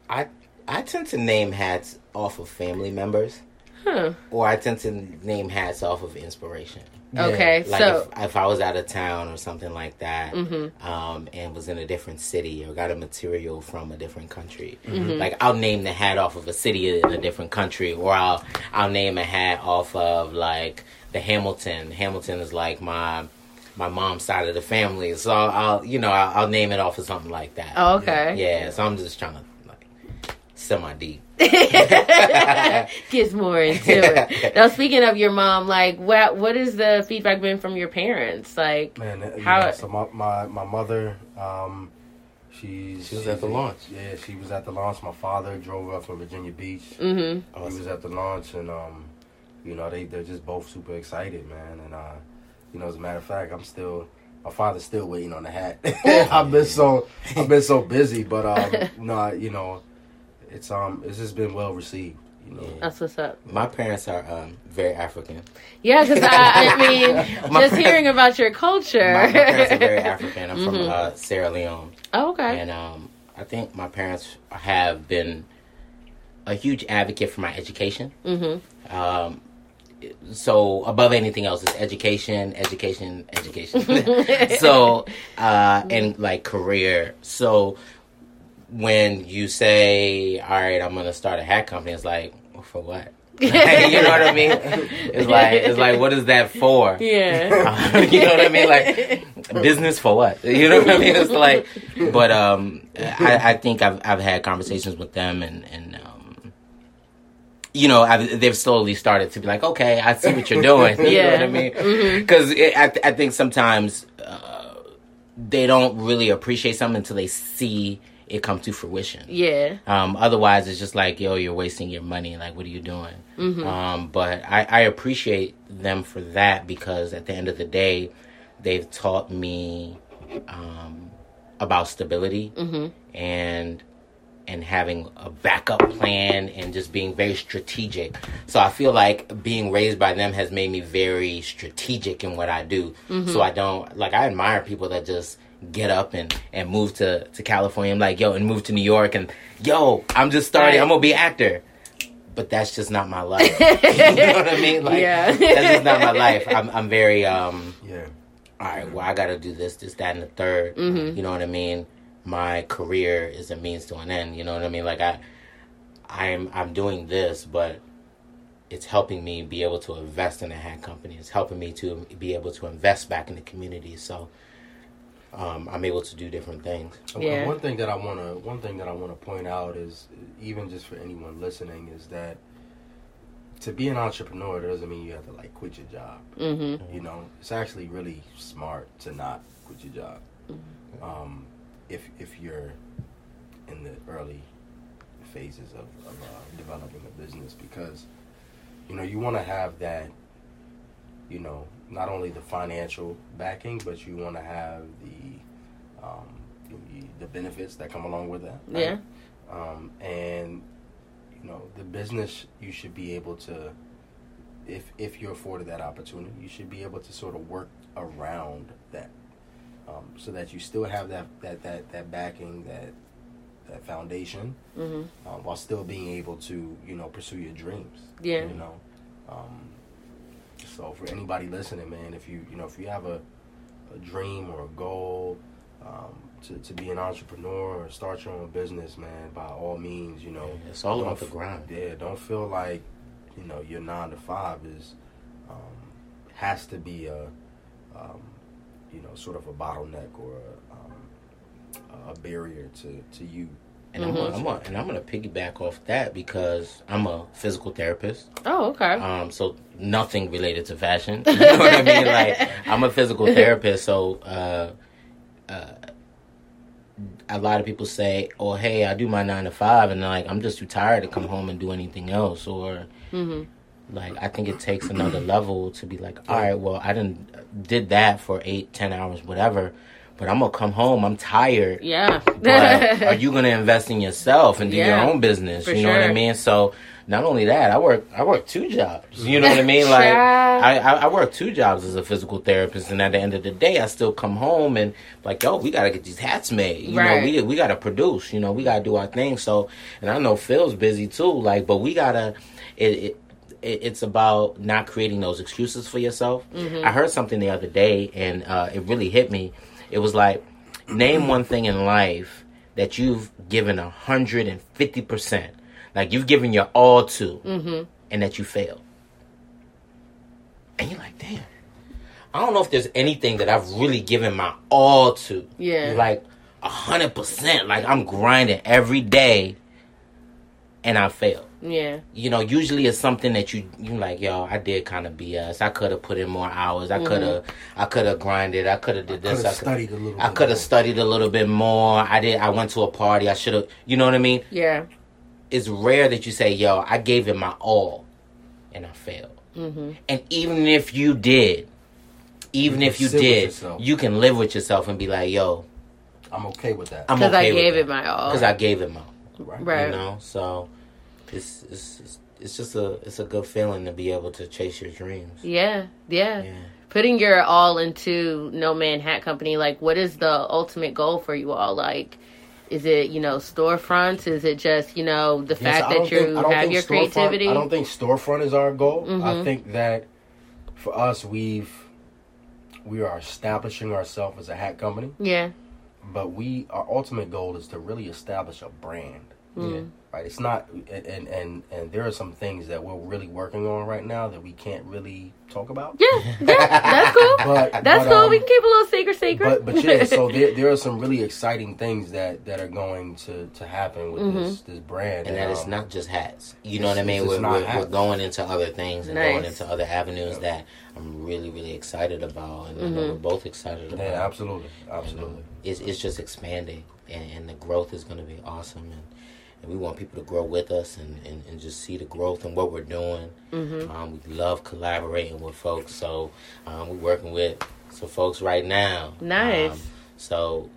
I I tend to name hats off of family members. Huh. Or I tend to name hats off of inspiration. Yeah. Okay, like so if, if, I was out of town or something like that, mm-hmm. um, and was in a different city or got a material from a different country, mm-hmm. like I'll name the hat off of a city in a different country, or I'll I'll name a hat off of like the Hamilton. Hamilton is like my my mom's side of the family. So I'll, I'll you know, I'll, I'll, name it off of something like that. Oh, okay. Yeah. So I'm just trying to like semi deep. Gets more into it. Now, speaking of your mom, like, what what is the feedback been from your parents? Like, man, how? Yeah, so my my, my mother, um, she's she was at the launch. Yeah, she was at the launch. My father drove up from Virginia Beach. Mm-hmm. Awesome. He was at the launch, and um, you know, they they're just both super excited, man, and uh you know, as a matter of fact, I'm still my father's still waiting on the hat. I've been so I've been so busy, but um, no, you know, it's um, it's just been well received. You know. That's what's up. My parents are um, very African. Yeah, because I, I, mean, just parents, hearing about your culture. My, my parents are very African. I'm mm-hmm. from uh, Sierra Leone. Oh, okay. And um, I think my parents have been a huge advocate for my education. Mm-hmm. Um, so above anything else is education, education, education. so uh, and like career. So when you say, "All right, I'm gonna start a hat company," it's like, for what? you know what I mean? It's like it's like what is that for? Yeah. Uh, you know what I mean? Like business for what? You know what I mean? It's like, but um, I, I think I've I've had conversations with them and and um, you know, I've, they've slowly started to be like, okay, I see what you're doing. you yeah. know what I mean? Because mm-hmm. I, I think sometimes uh, they don't really appreciate something until they see it come to fruition. Yeah. Um, otherwise, it's just like, yo, you're wasting your money. Like, what are you doing? Mm-hmm. Um, but I, I appreciate them for that because at the end of the day, they've taught me um, about stability mm-hmm. and and having a backup plan and just being very strategic. So I feel like being raised by them has made me very strategic in what I do. Mm-hmm. So I don't like I admire people that just get up and and move to to California. I'm like, yo, and move to New York, and yo, I'm just starting. Right. I'm gonna be actor. But that's just not my life. you know what I mean? Like, Yeah. that's just not my life. I'm, I'm very, um, Yeah. all right, well, I got to do this, this, that, and the 3rd Mm-hmm. You know what I mean? My career is a means to an end. You know what I mean? Like I, I'm, I'm doing this, but it's helping me be able to invest in a hat company. It's helping me to be able to invest back in the community. So, um, I'm able to do different things. And Yeah. One thing that I want to one thing that I want to point out is even just for anyone listening is that to be an entrepreneur doesn't mean you have to like quit your job. Mm-hmm. You know, it's actually really smart to not quit your job. Um, if if you're in the early phases of, of uh, developing a business, because you know you want to have that. You know, not only the financial backing, but you want to have the um, the, the benefits that come along with that. right? Yeah. Um, and you know, the business you should be able to, if if you're afforded that opportunity, you should be able to sort of work around that, um, so that you still have that that that that backing that that foundation, Mm-hmm. uh, while still being able to you know pursue your dreams. Yeah. You know. Um, so for anybody listening, man, if you you know if you have a, a dream or a goal um, to to be an entrepreneur or start your own business, man, by all means, you know, It's all don't about the grind. Yeah, don't feel like you know your nine to five is um, has to be a um, you know sort of a bottleneck or a, um, a barrier to to you. And I'm, gonna, I'm gonna, and I'm gonna piggyback off that because I'm a physical therapist. Oh, okay. Um, so nothing related to fashion. You know what I mean? Like I'm a physical therapist, so uh, uh, a lot of people say, "Oh, hey, I do my nine to five, and like I'm just too tired to come home and do anything else." Or mm-hmm. Like I think it takes another level to be like, "All right, well, I didn't did that for eight, ten hours, whatever." But I'm gonna come home. I'm tired Yeah. but are you to invest in yourself and do Yeah, your own business? You know what I mean? So not only that, I work I work two jobs. You know what I mean? Like I, I I work two jobs as a physical therapist, and at the end of the day, I still come home and like, yo, we got to get these hats made. You Right. know, we we got to produce. You know, we got to do our thing. So, and I know Phil's busy too. Like, but we gotta it. it it- it's about not creating those excuses for yourself. Mm-hmm. I heard something the other day, and uh, it really hit me. It was like, name one thing in life that you've given a hundred and fifty percent, like you've given your all to, Mm-hmm. and that you failed. And you're like, damn. I don't know if there's anything that I've really given my all to. Yeah. Like a hundred percent. Like I'm grinding every day, and I fail Yeah. you know, usually it's something that you you like, yo, I did kind of BS. I could have put in more hours. I could have, I could have grinded. I could have did this. Could I have studied a little. I bit could have more. studied a little bit more. I did. I went to a party. I should have. You know what I mean? Yeah. It's rare that you say, yo, I gave it my all, and I failed. Mm-hmm. And even if you did, even You if you did, you can live with yourself and be like, yo, I'm okay with that. I'm Because okay I gave it my all. because I gave it my all. right. Right. You know, so it's it's it's, just a it's a good feeling to be able to chase your dreams. Yeah. Yeah. Yeah. Putting your all into No Man Hat Company, like, what is the ultimate goal for you all? Like, is it, you know, storefronts? Is it just, you know, the Yes, fact that you think- have your creativity? I don't think storefront is our goal. I Mhm. think that for us, we've we are establishing ourselves as a hat company, yeah. but we our ultimate goal is to really establish a brand. Mm. Right? It's not, and and and there are some things that we're really working on right now that we can't really talk about. Yeah. Yeah. That's cool. But That's but, cool. um, we can keep a little secret secret. But but yeah, so there, there are some really exciting things that that are going to to happen with this this brand, And that it's um, not just hats. You know what I mean? We're, we're, we're going into other things and Nice. going into other avenues that I'm really, really excited about. And I know Mhm. we're both excited about. Yeah, absolutely, And, um, absolutely. it's, it's just expanding. And, and the growth is going to be awesome. And, and we want people to grow with us and, and, and just see the growth and what we're doing. hmm Um, we love collaborating with folks. So um, we're working with some folks right now. Nice. Um, so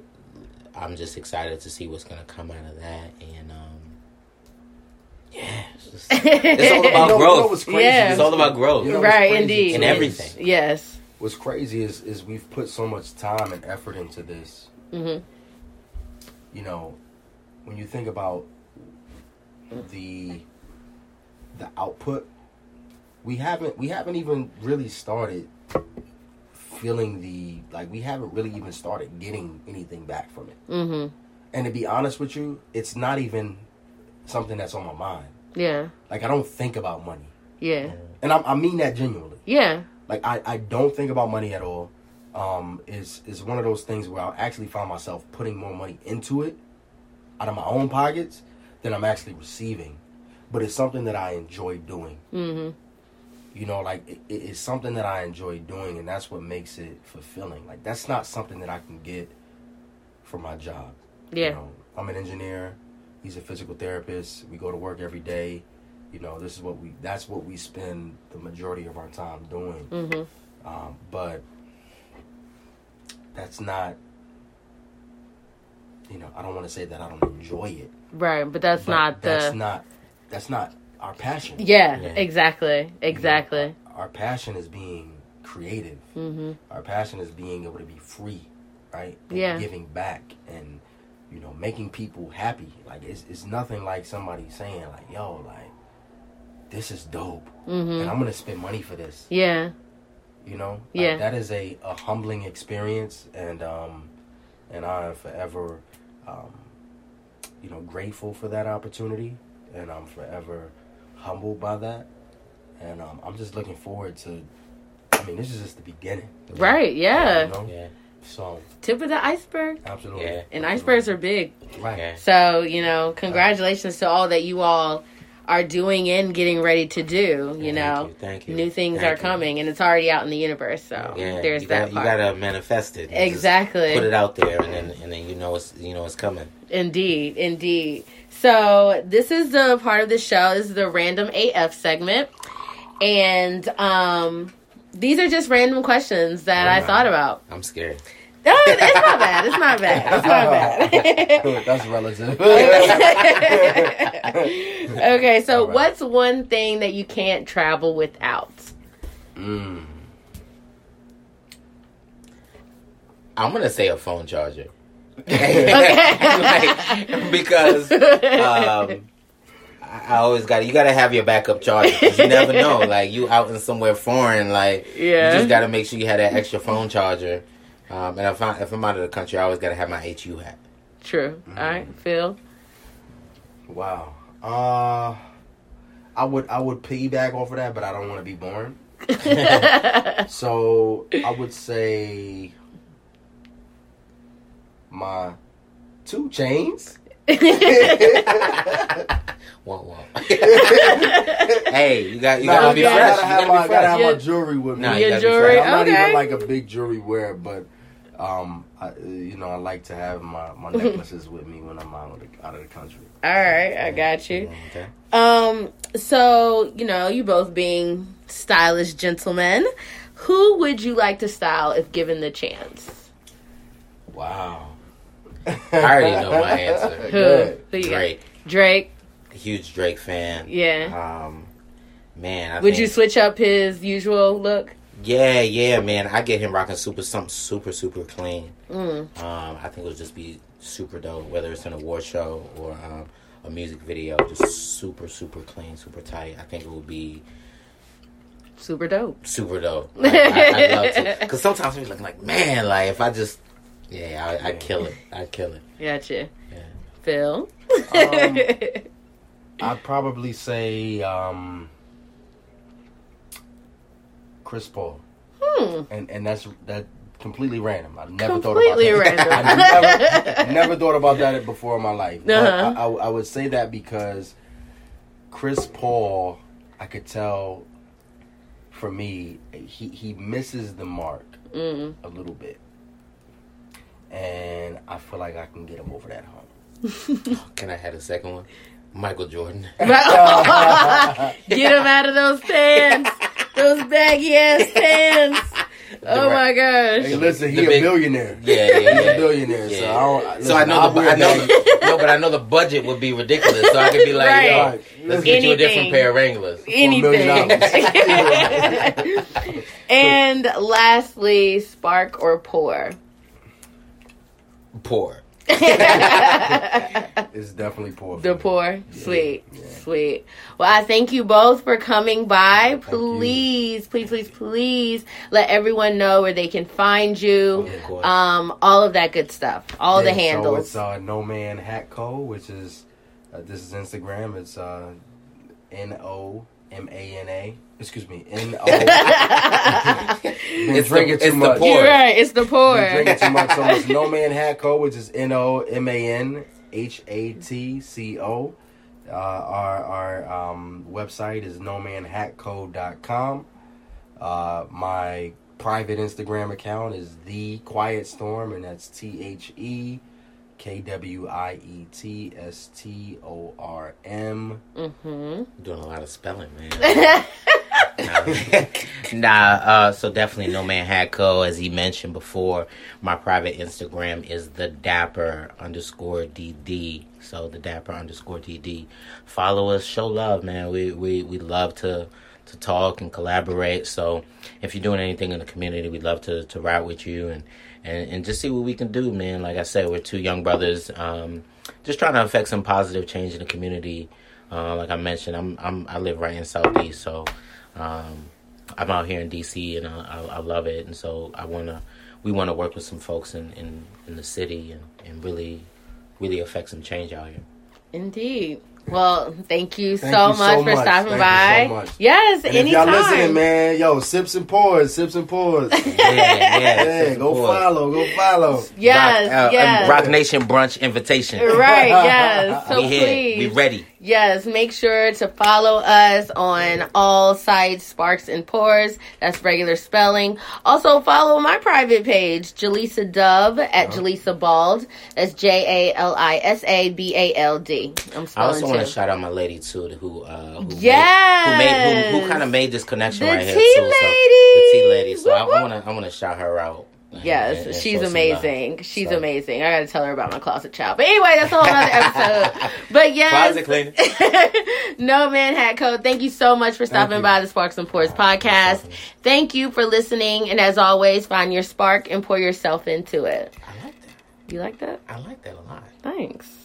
I'm just excited to see what's going to come out of that. And um, yeah, it's, just, it's all about You know- you know growth. what's crazy Yeah. It's all about growth. You know right, indeed. In too is- everything. Yes. What's crazy is is we've put so much time and effort into this Mm-hmm. You know, when you think about the the output, we haven't we haven't even really started feeling the like we haven't really even started getting anything back from it. Mm-hmm. And to be honest with you, it's not even something that's on my mind. Yeah. Like I don't think about money, Yeah. and I, I mean that genuinely. Yeah. Like I, I don't think about money at all. Um, is is one of those things where I actually find myself putting more money into it out of my own pockets than I'm actually receiving. But it's something that I enjoy doing. Mm-hmm. You know, like it, it's something that I enjoy doing, and that's what makes it fulfilling. Like that's not something that I can get from my job. Yeah. You know, I'm an engineer. He's a physical therapist. We go to work every day. You know, this is what we. That's what we spend the majority of our time doing. Mm-hmm. Um, but that's not. You know, I don't want to say that I don't enjoy it. Right, but that's but not the. That's not. That's not our passion. yeah, Yeah. exactly, exactly. Our passion is being creative. Mm-hmm. Our passion is being able to be free, right? And Yeah. Giving back and you know making people happy. Like it's it's nothing like somebody saying like, "Yo, like this is dope, Mm-hmm. and I'm gonna spend money for this." Yeah. You know, Like, Yeah. that is a, a humbling experience, and um, and I am forever, um, you know, grateful for that opportunity, and I'm forever humbled by that, and um, I'm just looking forward to. I mean, this is just the beginning, Right. Yeah. You know? Yeah. So Tip of the iceberg. absolutely, Yeah. And icebergs are big. right. Yeah. So, you know, congratulations to all that you all are doing and getting ready to do. You Thank know, you, thank you. new things Thank are you. coming and it's already out in the universe. So Yeah, there's you that Got, part. you gotta manifest it. Exactly. Put it out there, and then and then you know it's you know it's coming. Indeed, indeed. So this is the part of the show. This is the random AF segment, and um, these are just random questions that I Alright. thought about. I'm scared. No, it's not bad. It's not bad. It's not bad. That's relative. okay, so Alright. what's one thing that you can't travel without? mm. I'm gonna say a phone charger. Like, because um, I I always got you got to have your backup charger. you never know. Like you out in somewhere foreign, like Yeah. you just got to make sure you have that extra phone charger. Um, and if, I, if I'm out of the country, I always got to have my HU hat. True. All right, Phil. Wow. Uh, I would I would piggyback off of that, but I don't want to be boring. So I would say my two chains. Whoa, whoa. hey, you got you Nah, got to I be okay. fresh. gotta You have got my, to be gotta have fresh. my jewelry with me. Nah, you Your gotta be jewelry. fresh. I'm not even like a big jewelry wearer, but um, I, you know, I like to have my, my necklaces with me when I'm out of the, out of the country. All right, I got you. Okay. Um, so you know, you both being stylish gentlemen, who would you like to style if given the chance? Wow. I already know my answer. Who? Good. Who you got? Drake, Drake. huge Drake fan. Yeah. Um, man, I Would think, you switch up his usual look? Yeah, yeah, man. I get him rocking super something super super clean. Mm. Um, I think it would just be super dope, whether it's an award show or um, a music video, just super super clean, super tight. I think it would be Super dope. super dope. Like, I, I'd love to, because sometimes I'm looking like, man, like if I just, yeah, I, I'd kill it. I'd kill it. Gotcha. Yeah. Phil. Um, I'd probably say um, Chris Paul, hmm. and and that's that completely random. I never Completely thought about that. random. I never, never thought about that before in my life. But Uh-huh. I, I, I would say that because Chris Paul, I could tell. For me, he he misses the mark Mm. a little bit, and I feel like I can get him over that hump. Can I have a second one? Michael Jordan. Get him out of those pants. Those baggy ass pants. Oh my gosh. Hey, listen, he The a big- billionaire. Yeah, yeah, He's a billionaire. So I don't. I- So I know I'll the I know the, no, but I know the budget would be ridiculous. So I could be like, Right. yo, Right. let's get you a different pair of Wranglers. Anything. and lastly, spark or pour. Poor. it's definitely pour. The pour, sweet, yeah. sweet. Well, I thank you both for coming by. Please, please, please, please let everyone know where they can find you. um, all of that good stuff, all yeah, the handles. So it's uh, No Man Hat Co, which is uh, this is Instagram. It's uh, N O M A N A. Excuse me, N O. It's drinking the, too much. You're right. It's the pour. drinking too much. So it's No Man Hat Co, which is N O M A N H A T C O. Uh, our our um, website is nomanhatco.com. Uh, my private Instagram account is the Quiet Storm, and that's T H E K W I E T S T O R M. Mm-hmm. Doing a lot of spelling, man. nah, uh, so definitely no man hat co. As he mentioned before, my private Instagram is the dapper underscore dd. So the dapper underscore dd. Follow us, show love, man. We we we love to to talk and collaborate. So if you're doing anything in the community, we'd love to to ride with you and and and just see what we can do, man. Like I said, we're two young brothers, um, just trying to affect some positive change in the community. Uh, like I mentioned, I'm I'm I live right in Southeast, so um, I'm out here in DC and I, I, love it. And so I wanna we want to work with some folks in, in, in the city and, and really really affect some change out here. Indeed. Well, thank you, thank so, you much so, much for stopping thank by. So much. Yes, and anytime. If y'all listening, man, yo, sips and pours, sips and pours. yeah, yeah, yeah go pours. follow, go follow. Yes, Rock, uh, yes. Roc Nation brunch invitation. Right, yes. So we please, we ready. Yes, make sure to follow us on all sites, Sparks and Pours. That's regular spelling. Also, follow my private page, Jalisa Dove at oh. Jalisa Bald. That's J A L I S A B A L D. I'm spelling I also want to shout out my lady too, who uh, who yes. made, who, made, who, who kind of made this connection the right here too. Lady. So, the tea lady. So I want to I want to shout her out. Yes, and, and she's amazing. She's so. amazing. I got to tell her about my closet child. But anyway, that's a whole other episode. but yes, no man hat code. Thank you so much for stopping by the Sparks and Pours oh, podcast. Thank you for listening, and as always, find your spark and pour yourself into it. I like that. You like that? I like that a lot. Thanks.